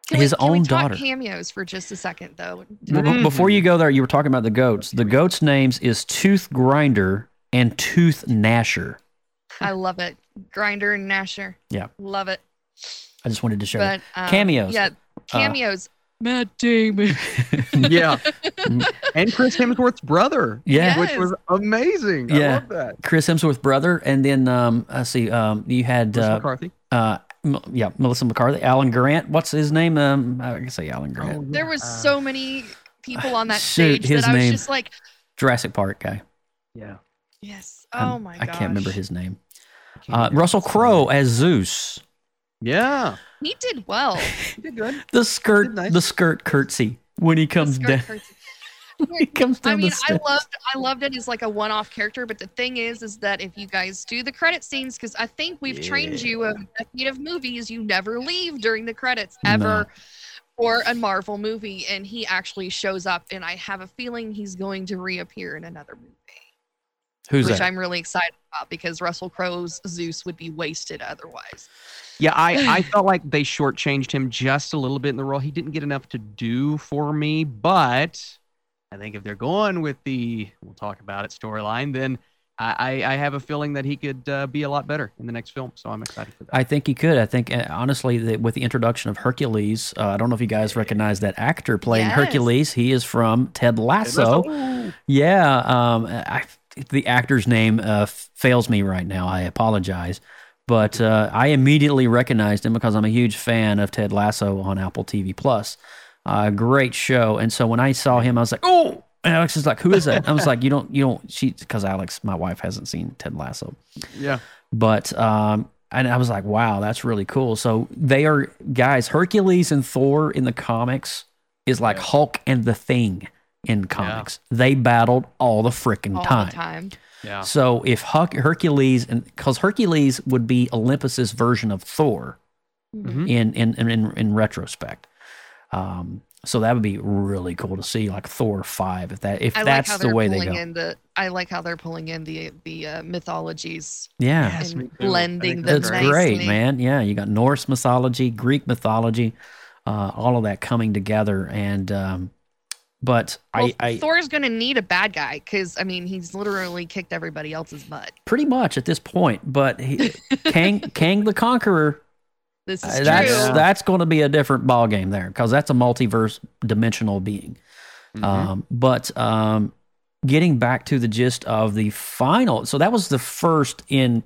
Can his we, can we own talk daughter. cameos for just a second, though. Well, be- Before you go there, you were talking about the goats. The goats' names is Tooth Grinder and Tooth Gnasher. I love it. Grinder and Gnasher. Yeah. Love it. I just wanted to show But um, Cameos. Yeah, cameos. Matt Damon. yeah. and Chris Hemsworth's brother. Yeah. Which was amazing. I Yeah. love that. Chris Hemsworth's brother, and then um, I see um, you had Melissa uh, McCarthy. uh, M- yeah, Melissa McCarthy, Alan Grant. What's his name? Um, I can say Alan Grant. There was so many people on that shoot, stage his that I was name. just like, Jurassic Park guy. Yeah. yes. I'm- Oh my god. I can't remember his name. Uh, Russell Crowe as Zeus. Yeah. He did well. He did good. The skirt, Did nice. the skirt curtsy when he comes down. curtsy. he comes down I mean, I loved I loved it as like a one-off character, but the thing is, is that if you guys do the credit scenes, because I think we've trained you a decade of movies, you never leave during the credits ever for a Marvel movie, and he actually shows up, and I have a feeling he's going to reappear in another movie, Who's which that? I'm really excited about because Russell Crowe's Zeus would be wasted otherwise. Yeah, I, I felt like they shortchanged him just a little bit in the role. He didn't get enough to do for me, but I think if they're going with the we'll talk about it storyline, then I, I, I have a feeling that he could uh, be a lot better in the next film. So I'm excited for that. I think he could. I think uh, honestly, that with the introduction of Hercules, uh, I don't know if you guys recognize that actor playing Yes. Hercules. He is from Ted Lasso. Yeah, um, I, the actor's name uh, fails me right now. I apologize, but uh, I immediately recognized him because I'm a huge fan of Ted Lasso on Apple TV Plus. Uh, great show, and so when I saw him, I was like, "Oh!" And Alex is like, "Who is that?" I was like, "You don't, you don't." She because Alex, my wife, hasn't seen Ted Lasso, Yeah. but um, and I was like, "Wow, that's really cool." So they are guys. Hercules and Thor in the comics is like Hulk and the Thing in comics. They battled all the freaking All time. the time. Yeah. So if Huck, Hercules and because Hercules would be Olympus's version of Thor Mhm. in, in in in in retrospect. Um, so that would be really cool to see, like Thor five, if that if I like that's how the they're way they pulling go. in the. I like how they're pulling in the the uh, mythologies yeah, Yes, and too. Blending think them that's nicely. great, man. Yeah, you got Norse mythology, Greek mythology, uh, all of that coming together, and um, but Well, I, I Thor's going to need a bad guy because I mean he's literally kicked everybody else's butt. pretty much at this point, but he, Kang Kang the Conqueror This Uh, is that's true. that's going to be a different ball game there because that's a multiverse dimensional being. Mm-hmm. Um, but um, getting back to the gist of the final, so that was the first in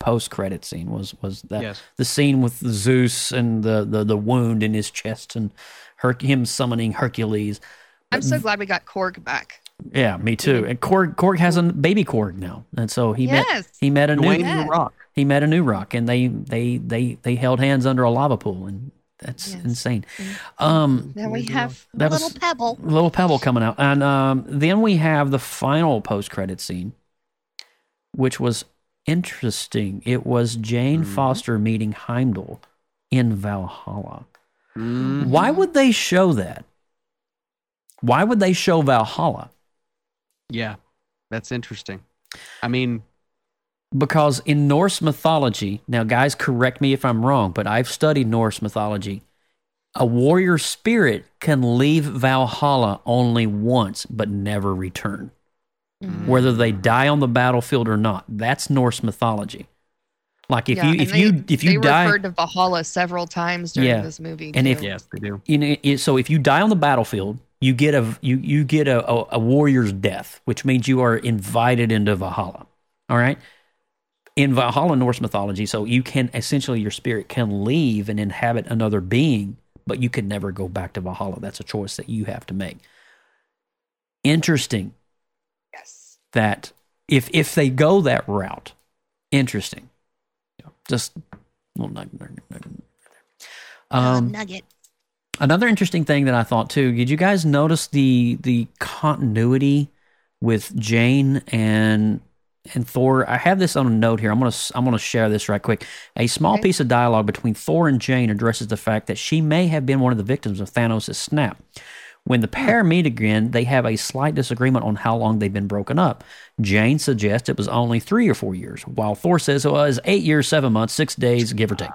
post credit scene was was that Yes. the scene with Zeus and the the the wound in his chest and Her- him summoning Hercules. I'm so glad we got Korg back. Yeah, me too. And Korg Korg has a baby Korg now, and so he Yes. met he met a new Dwayne Yeah. The Rock. He met a new rock, and they they they they held hands under a lava pool, and That's Yes. insane. Um, Then we have a That little was- pebble. little pebble coming out, and um, then we have the final post credit scene, which was interesting. It was Jane Mm-hmm. Foster meeting Heimdall in Valhalla. Mm. Why would they show that? Why would they show Valhalla? Yeah, that's interesting. I mean, Because in Norse mythology, now guys, correct me if I'm wrong, but I've studied Norse mythology. A warrior spirit can leave Valhalla only once, but never return. Mm. Whether they die on the battlefield or not, that's Norse mythology. Like if Yeah, you if they- you if you die, referred to Valhalla several times during Yeah. this movie. And too. if- yes, they do. you know, so if you die on the battlefield, you get a you you get a, a, a warrior's death, which means you are invited into Valhalla. All right. In Valhalla Norse mythology, so you can essentially your spirit can leave and inhabit another being, but you can never go back to Valhalla. That's a choice that you have to make. Interesting yes. that if if they go that route, interesting. Yeah. Just well, nugget, nugget, nugget. Um, nugget. Another interesting thing that I thought too. Did you guys notice the the continuity with Jane and and Thor? I have this on a note here. I'm gonna I'm gonna share this right quick. A small Okay. piece of dialogue between Thor and Jane addresses the fact that she may have been one of the victims of Thanos' snap. When the pair meet again, they have a slight disagreement on how long they've been broken up. Jane suggests it was only three or four years, while Thor says it was eight years, seven months, six days, give or take.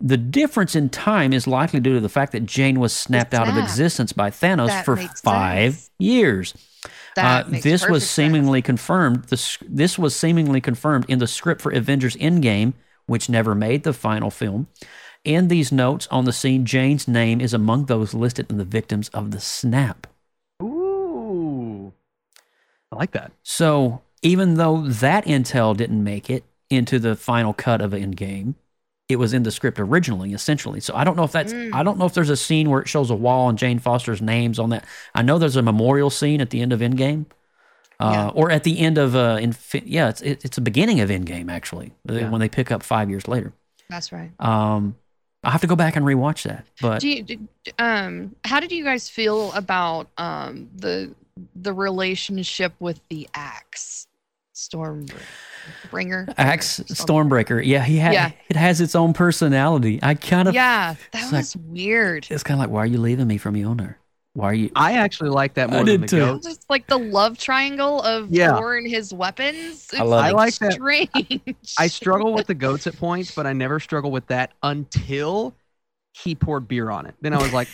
The difference in time is likely due to the fact that Jane was snapped out of existence by Thanos That for five sense. years. That Uh, makes this was perfect seemingly confirmed. This this was seemingly confirmed in the script for Avengers Endgame, which never made the final film. In these notes on the scene, Jane's name is among those listed in the victims of the snap. Ooh, I like that. So even though that intel didn't make it into the final cut of Endgame, it was in the script originally, essentially. So I don't know if that's Mm. I don't know if there's a scene where it shows a wall and Jane Foster's names on that. I know there's a memorial scene at the end of Endgame. Uh, Yeah. or at the end of uh, Infi- yeah, it's it, it's a beginning of Endgame actually Yeah. when they pick up five years later. That's right. Um, I have to go back and rewatch that, but Do you, do, um, how did you guys feel about um the the relationship with the axe Stormbringer? Axe Stormbreaker, yeah, he had Yeah. it has its own personality. I kind of Yeah, that it's like- was weird. it's kind of like why are you leaving me from Mjolnir? Why are you? I actually like that I more did than the too. It goats. like the love triangle of Yeah. Thor and his weapons. It's I love I it. like that. strange. I struggle with the goats at points, but I never struggle with that until he poured beer on it. Then I was like,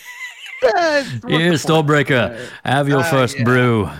eh, what's Here's? Stormbreaker. Have your Uh, first yeah. brew.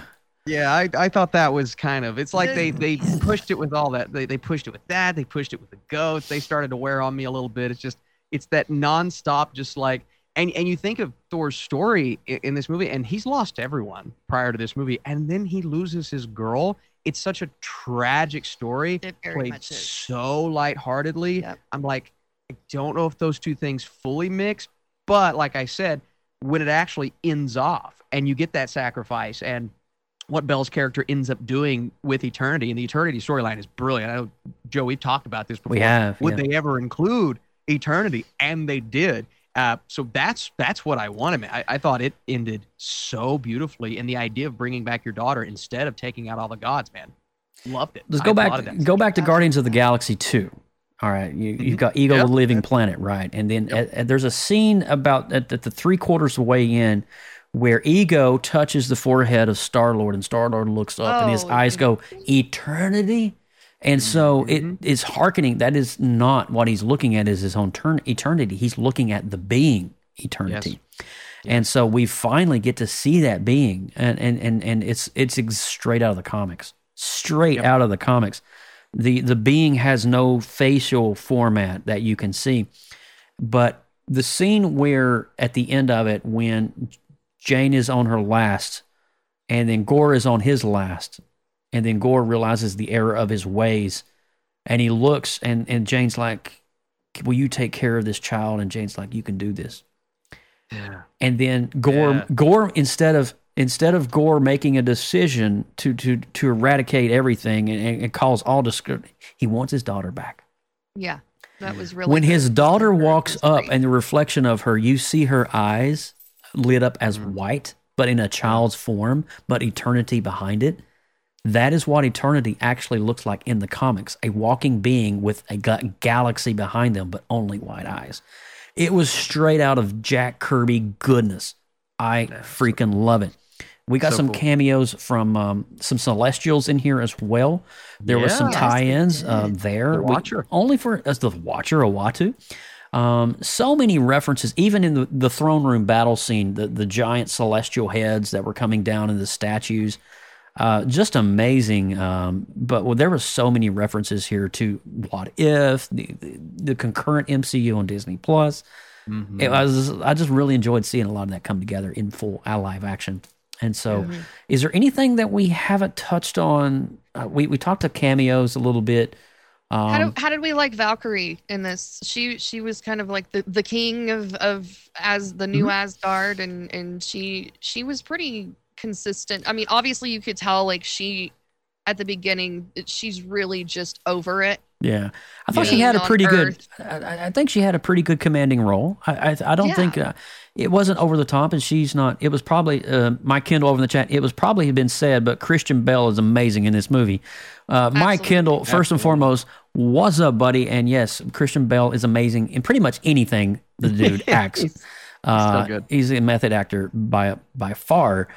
Yeah, I, I thought that was kind of. It's like they they pushed it with all that. They they pushed it with that. They pushed it with the goats. They started to wear on me a little bit. It's just it's that nonstop, just like and and you think of Thor's story in, in this movie, and he's lost everyone prior to this movie, and then he loses his girl. It's such a tragic story, It very played much is. so lightheartedly. Yep. I'm like, I don't know if those two things fully mix, but like I said, when it actually ends off and you get that sacrifice and what Bale's character ends up doing with Eternity and the Eternity storyline is brilliant. I know, Joe, we've talked about this before. We have. Would yeah. they ever include Eternity? And they did. Uh, so that's that's what I wanted. I, I thought it ended so beautifully, and the idea of bringing back your daughter instead of taking out all the gods, man, loved it. Let's I go back. applauded. Go back to Guardians of the Galaxy two. All right, you, you've mm-hmm. got Ego Yep. the Living Planet, right? And then at, at- uh, uh, there's a scene about at, at the three quarters of the way in where Ego touches the forehead of Star Lord, and Star Lord looks up, and his Oh, eyes go eternity. And so it mm-hmm. is hearkening. That is not what he's looking at. Is his own turn eternity? He's looking at the being eternity. And so we finally get to see that being, and and and, and it's it's straight out of the comics, straight Yep. out of the comics. the The being has no facial format that you can see, but the scene where at the end of it, when Jane is on her last, and then Gorr is on his last, and then Gorr realizes the error of his ways, and he looks, and and Jane's like, "Will you take care of this child?" And Jane's like, "You can do this." Yeah. and then Gorr Yeah. Gorr instead of instead of Gorr making a decision to to to eradicate everything and, and cause all disc- he wants his daughter back. yeah. That was really when good. his daughter walks up and the reflection of her, you see her eyes lit up as Mm-hmm. white, but in a child's form, but eternity behind it. That is what eternity actually looks like in the comics a walking being with a ga- galaxy behind them, but only white eyes. It was straight out of Jack Kirby goodness. I freaking love it. We got So some cool. cameos from um, some Celestials in here as well. There was some tie-ins uh, there. The We- Watcher. only for as the Watcher, Uatu. Um, so many references, even in the, the throne room battle scene, the, the giant celestial heads that were coming down in the statues. Uh, just amazing. Um, but well, there were so many references here to what if the, the, concurrent MCU on Disney Plus. Mm-hmm. It was I just really enjoyed seeing a lot of that come together in full uh, live action. And so, is there anything that we haven't touched on? Uh, we we talked to cameos a little bit. Um, How, do, how did we like Valkyrie in this? She she was kind of like the, the king of, of as the new Asgard, and and she she was pretty consistent. I mean, obviously you could tell like she at the beginning she's really just over it. Yeah, I thought she had a pretty good. I, I- think she had a pretty good commanding role. I I, I don't Yeah. think uh, it wasn't over the top, and she's not. It was probably uh, Mike Kendall over in the chat. It was probably been said, but Christian Bale is amazing in this movie. Uh, Mike Absolutely. Kendall, first and foremost, what's up, buddy? And yes, Christian Bale is amazing in pretty much anything the dude acts. Uh, good. He's a method actor by by far.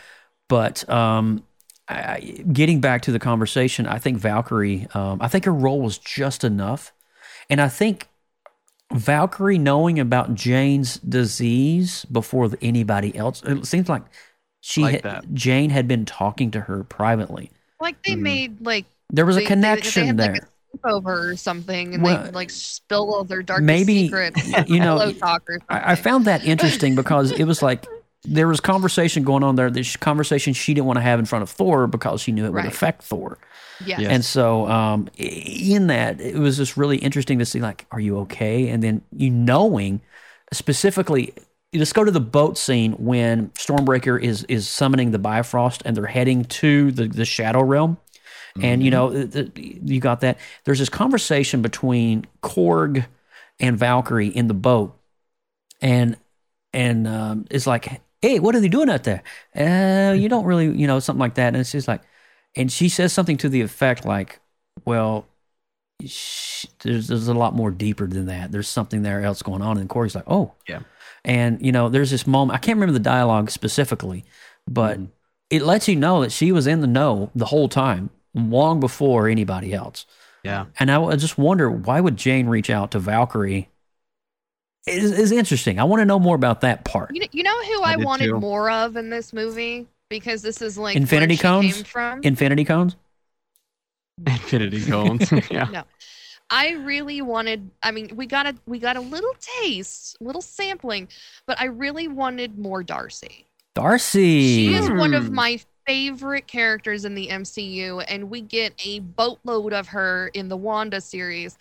But um, I, I- getting back to the conversation, I think Valkyrie, um, I think her role was just enough, and I think Valkyrie knowing about Jane's disease before the- anybody else, it seems like she Like had. Jane had been talking to her privately. Like they made like There was they- a they- connection they, had, there. Like a sleepover or something, and Well, they like spill all their darkest maybe, secrets. you know, talk or. I, I found that interesting because it was like there was conversation going on there. This conversation she didn't want to have in front of Thor because she knew it would affect Thor. yeah. Yeah. And so, um, in that, it was just really interesting to see, like, are you okay? And then you knowing specifically, let's go to the boat scene when Stormbreaker is is summoning the Bifrost and they're heading to the the Shadow Realm. And you know, the, the- you got that. There's this conversation between Korg and Valkyrie in the boat, and and um, it's like, hey, what are they doing out there? Uh, you don't really, you know, something like that. And it's just like, and she says something to the effect like, well, there's there's a lot more deeper than that. There's something there else going on. And Corey's like, oh, Yeah. And you know, there's this moment. I can't remember the dialogue specifically, but it lets you know that she was in the know the whole time, long before anybody else. Yeah. And I, I just wonder why would Jane reach out to Valkyrie? Is is interesting. I want to know more about that part. You know, you know who I I, wanted too. more of in this movie because this is like Infinity where she cones? came from. Infinity cones. Infinity Cones. yeah. No. I really wanted I mean we got a we got a little taste, little sampling, but I really wanted more Darcy. Darcy. She is one of Hmm. my favorite characters in the MCU and we get a boatload of her in the Wanda series,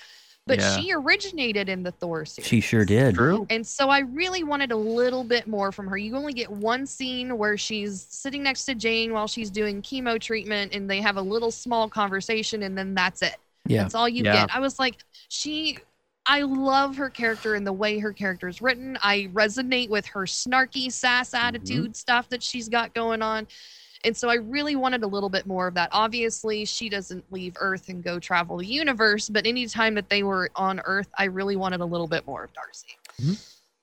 but Yeah. she originated in the Thor series. She sure did. True. And so I really wanted a little bit more from her. You only get one scene where she's sitting next to Jane while she's doing chemo treatment and they have a little small conversation and then that's it. Yeah. That's all you Yeah. get. I was like, she I love her character and the way her character is written. I resonate with her snarky sass mm-hmm. attitude stuff that she's got going on. And so I really wanted a little bit more of that. Obviously, she doesn't leave Earth and go travel the universe, but anytime that they were on Earth, I really wanted a little bit more of Darcy. Mm-hmm.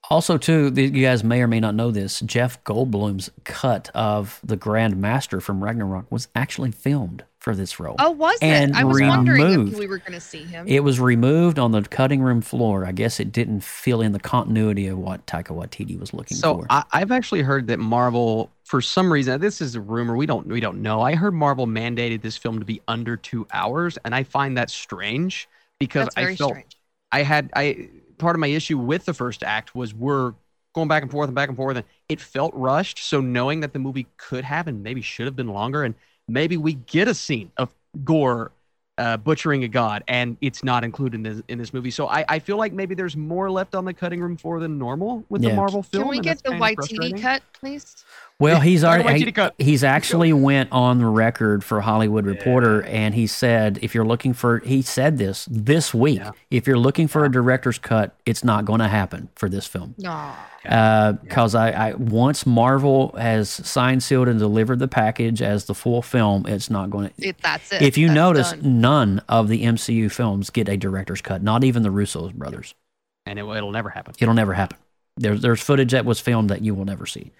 Also, too, th- you guys may or may not know this. Jeff Goldblum's cut of the Grand Master from Ragnarok was actually filmed for this role. Oh, was And it? I was wondering if we were going to see him. It was removed on the cutting room floor. I guess it didn't fill in the continuity of what Taika Waititi was looking So for. I, I've actually heard that Marvel, for some reason, this is a rumor. We don't we don't know. I heard Marvel mandated this film to be under two hours, and I find that strange because That's I felt strange. I had I part of my issue with the first act was we're going back and forth and back and forth, and it felt rushed. So knowing that the movie could have and maybe should have been longer, and maybe we get a scene of Gorr uh, butchering a god, and it's not included in this, in this movie. So I, I feel like maybe there's more left on the cutting room floor than normal with Yeah. the Marvel film. Can we get the kinda cut, please? Well, he's already want you to cut. he's actually went on the record for Hollywood Reporter, and he said if you're looking for he said this this week Yeah. if you're looking for a director's cut, it's not going to happen for this film. Aw. because uh, I, I once Marvel has signed, sealed, and delivered the package as the full film, it's not going to. It, that's it. If you That's notice, done. none of the MCU films get a director's cut. Not even the Russo's brothers. and it, it'll never happen. It'll never happen. There's there's footage that was filmed that you will never see.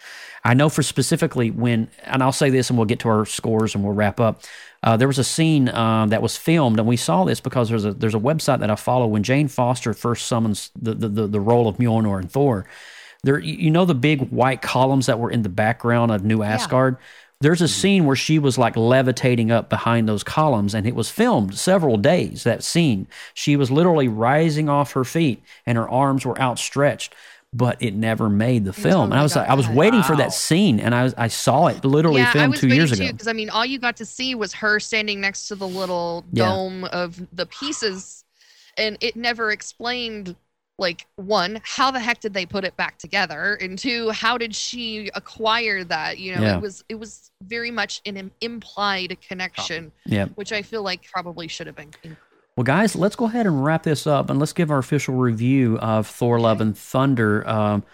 I know for specifically when, and I'll say this, and we'll get to our scores and we'll wrap up. Uh, there was a scene um, that was filmed, and we saw this because there's a there's a website that I follow. When Jane Foster first summons the the, the, the role of Mjolnir and Thor, there you you know the big white columns that were in the background of New Asgard. There's a scene where she was like levitating up behind those columns, and it was filmed several days. That scene, she was literally rising off her feet, and her arms were outstretched, but it never made the film. And I was like, I was waiting for that scene, and I was, I saw it literally yeah, filmed two years too ago. because I mean, all you got to see was her standing next to the little Yeah. dome of the pieces, and it never explained like one, how the heck did they put it back together, and two, how did she acquire that? You know, Yeah. it was it was very much an implied connection, Yeah. which I feel like probably should have been. in- Well, guys, let's go ahead and wrap this up and let's give our official review of Thor: Love and Thunder. Um,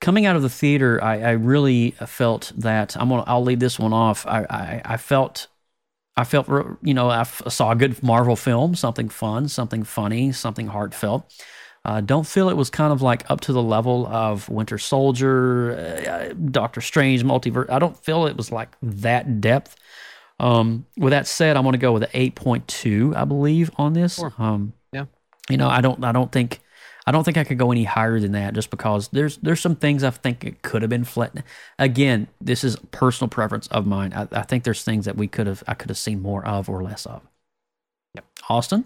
coming out of the theater, I, I really felt that I'm gonna. I'll lead this one off. I, I, I felt. I felt, you know, I f- saw a good Marvel film, something fun, something funny, something heartfelt. Uh, don't feel it was kind of like up to the level of Winter Soldier, uh, Doctor Strange, Multiverse. I don't feel it was like that depth. Um, with that said, I'm going to go with an 8.2, I believe, on this. Um, Yeah. You know, I don't, I don't think, I don't think I could go any higher than that, just because there's, there's some things I think it could have been flat. Again, this is personal preference of mine. I, I think there's things that we could have, I could have seen more of or less of. Yep. Austin.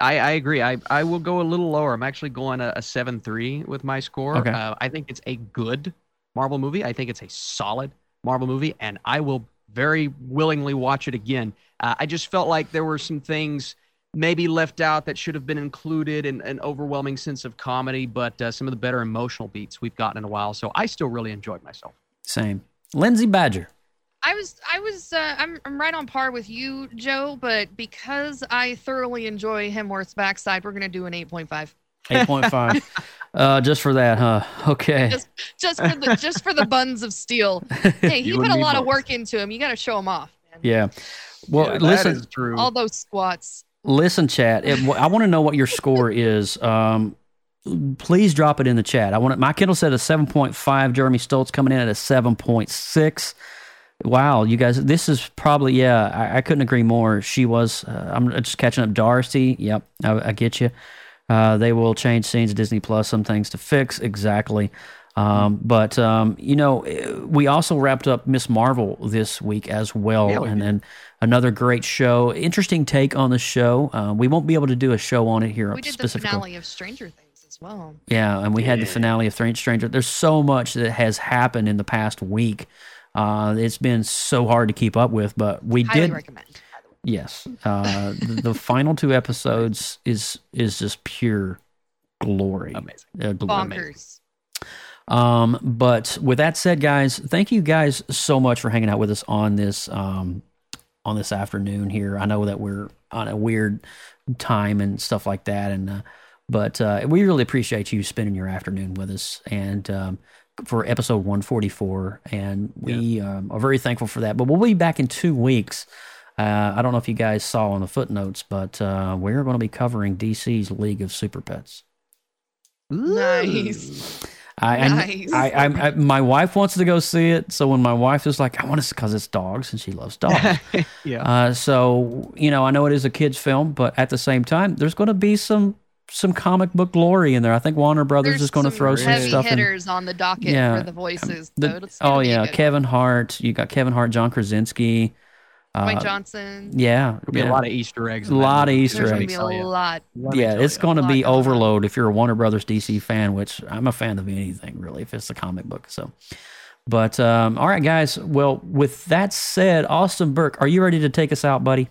I, I agree. I, I will go a little lower. I'm actually going a, a 7 3 with my score. Okay. Uh, I think it's a good Marvel movie. I think it's a solid Marvel movie, and I will very willingly watch it again. Uh, I just felt like there were some things maybe left out that should have been included in an overwhelming sense of comedy, but uh, some of the better emotional beats we've gotten in a while. So I still really enjoyed myself. Same. Lindsay Badger. I was I was uh, I'm I'm right on par with you, Joe, but because I thoroughly enjoy Hemsworth's backside, we're gonna do an eight point five. 8.5. uh, just for that, huh? Okay. Just just for the just for the buns of steel. Hey, he You put a me lot of work into him. You got to show him off. Man. yeah. Well, Yeah, listen, is true. All those squats. listen, chat. It, I want to know what your score is. Um, please drop it in the chat. I want it, my Kindle said a seven point five. Jeremy Stoltz coming in at a seven point six. Wow, you guys, this is probably yeah. I, I couldn't agree more. She was. Uh, I'm just catching up. Darcy. Yep, I, I get you. Uh, they will change scenes at Disney Plus. Some things to fix exactly. Um, but um, you know, eh, we also wrapped up Miss Marvel this week as well, Yeah, we and then another great show. Interesting take on the show. Uh, we won't be able to do a show on it here specifically We did the finale of Stranger Things as well. Yeah, and we had the finale of Strange Stranger. There's so much that has happened in the past week. Uh, it's been so hard to keep up with, but we Highly did. recommend. Yes, uh, the, the final two episodes is is just pure glory. Amazing. Uh, glory. Bonkers. Um, but with that said, guys, thank you guys so much for hanging out with us on this um, on this afternoon here. I know that we're on a weird time and stuff like that, and uh, but uh, we really appreciate you spending your afternoon with us and um, for episode 144, and we um, are very thankful for that. But we'll be back in two weeks. Uh, I don't know if you guys saw on the footnotes, but uh, we're going to be covering DC's League of Super Pets. Nice. I, I- Nice. I, I, I, my wife wants to go see it. So when my wife is like, I want to, because it's dogs and she loves dogs. yeah. uh, so you know, I know it is a kids' film, but at the same time, there's going to be some some comic book glory in there. I think Warner Brothers There's is going to throw some heavy stuff in. hitters on the docket Yeah. for the voices. The- oh yeah. Kevin Hart. You got Kevin Hart, John Krasinski. Dwayne Uh, Johnson. yeah, There'll be yeah. a lot of Easter eggs. A lot of. Easter There's Let gonna eggs. be a lot. Let yeah, it's going to be overload if you're a Warner Brothers DC fan, which I'm a fan of anything really, if it's a comic book. So, but um, all right, guys. Well, with that said, Austin Burke, are you ready to take us out, buddy?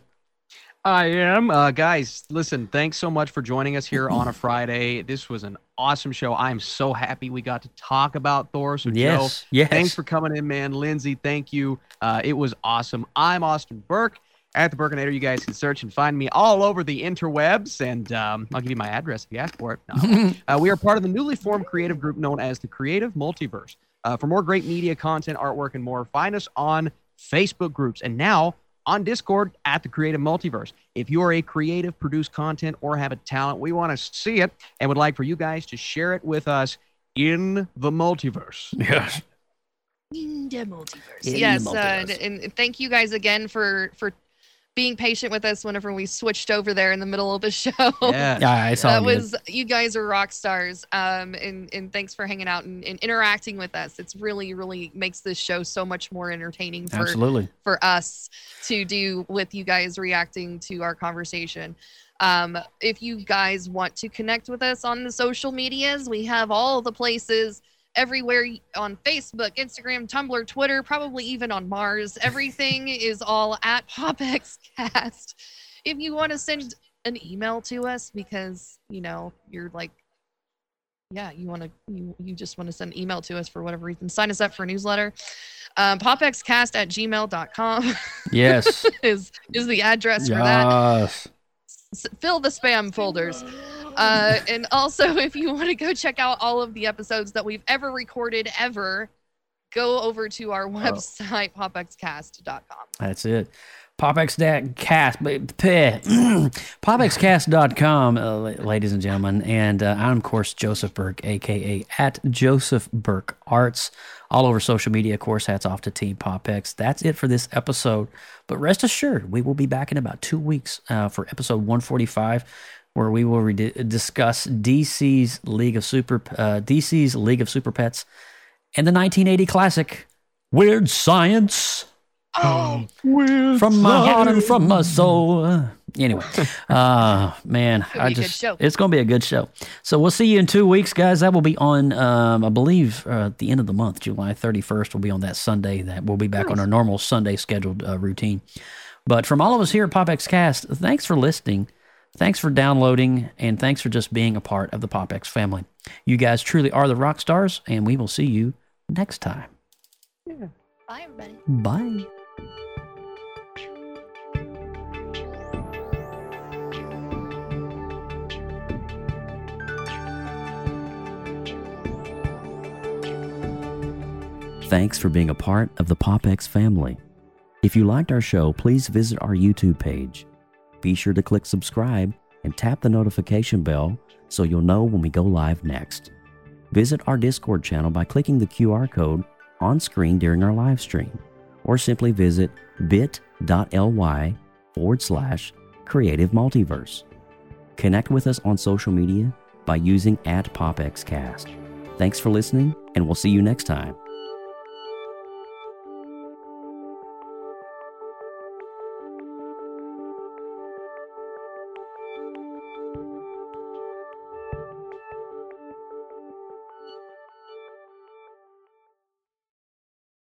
I am. Uh, guys, listen, thanks so much for joining us here on a Friday. This was an awesome show. I'm so happy we got to talk about Thor. So, Yes, Joe, yes. thanks for coming in, man. Lindsay, thank you. Uh, it was awesome. I'm Austin Burke at the Burkinator. You guys can search and find me all over the interwebs, and um, I'll give you my address if you ask for it. No. uh, we are part of the newly formed creative group known as the Creative Multiverse. Uh, for more great media content, artwork, and more, find us on Facebook groups and now on Discord at the Creative Multiverse. If you are a creative, produce content, or have a talent, we want to see it and would like for you guys to share it with us in the multiverse. Yes. In the multiverse. In the yes, Uh, and, and thank you guys again for for being patient with us whenever we switched over there in the middle of the show. Yes. Yeah, it's all that good. was you guys are rock stars um and and thanks for hanging out and, and interacting with us it's really really makes this show so much more entertaining for Absolutely. for us to do with you guys reacting to our conversation. Um, if you guys want to connect with us on the social medias, we have all the places everywhere on Facebook, Instagram, Tumblr, Twitter, probably even on Mars. Everything is all at PopXCast. If you want to send an email to us because, you know, you're like, yeah, you want to, you, you just want to send an email to us for whatever reason, sign us up for a newsletter. Um, popxcast at gmail.com Yes. is is the address for that. yes. S- fill the spam folders. Uh, and also, if you want to go check out all of the episodes that we've ever recorded ever, go over to our website, popxcast.com. That's it. PopX cast, popxcast.com, uh, ladies and gentlemen. And uh, I'm, of course, Joseph Burke, aka at Joseph Burke Arts. All over social media, of course, hats off to Team PopX. That's it for this episode. But rest assured, we will be back in about two weeks uh, for episode 145, where we will re- discuss DC's League of Super uh, DC's League of Super Pets and the 1980 classic Weird Science Oh, weird from my heart and from my soul. Anyway, uh, man, Gonna I be a good just show. it's gonna be a good show. So we'll see you in two weeks, guys. That will be on, um, I believe, uh, at the end of the month, July thirty first. Will be on that Sunday. That we'll be back on our normal Sunday scheduled uh, routine. But from all of us here at PopX Cast, thanks for listening. Thanks for downloading, and thanks for just being a part of the PopX family. You guys truly are the rock stars, and we will see you next time. bye, everybody. Bye. Thanks for being a part of the PopX family. If you liked our show, please visit our YouTube page. Be sure to click subscribe and tap the notification bell so you'll know when we go live next. Visit our Discord channel by clicking the QR code on screen during our live stream, or simply visit bit.ly forward slash creative multiverse. Connect with us on social media by using at PopXCast. Thanks for listening, and we'll see you next time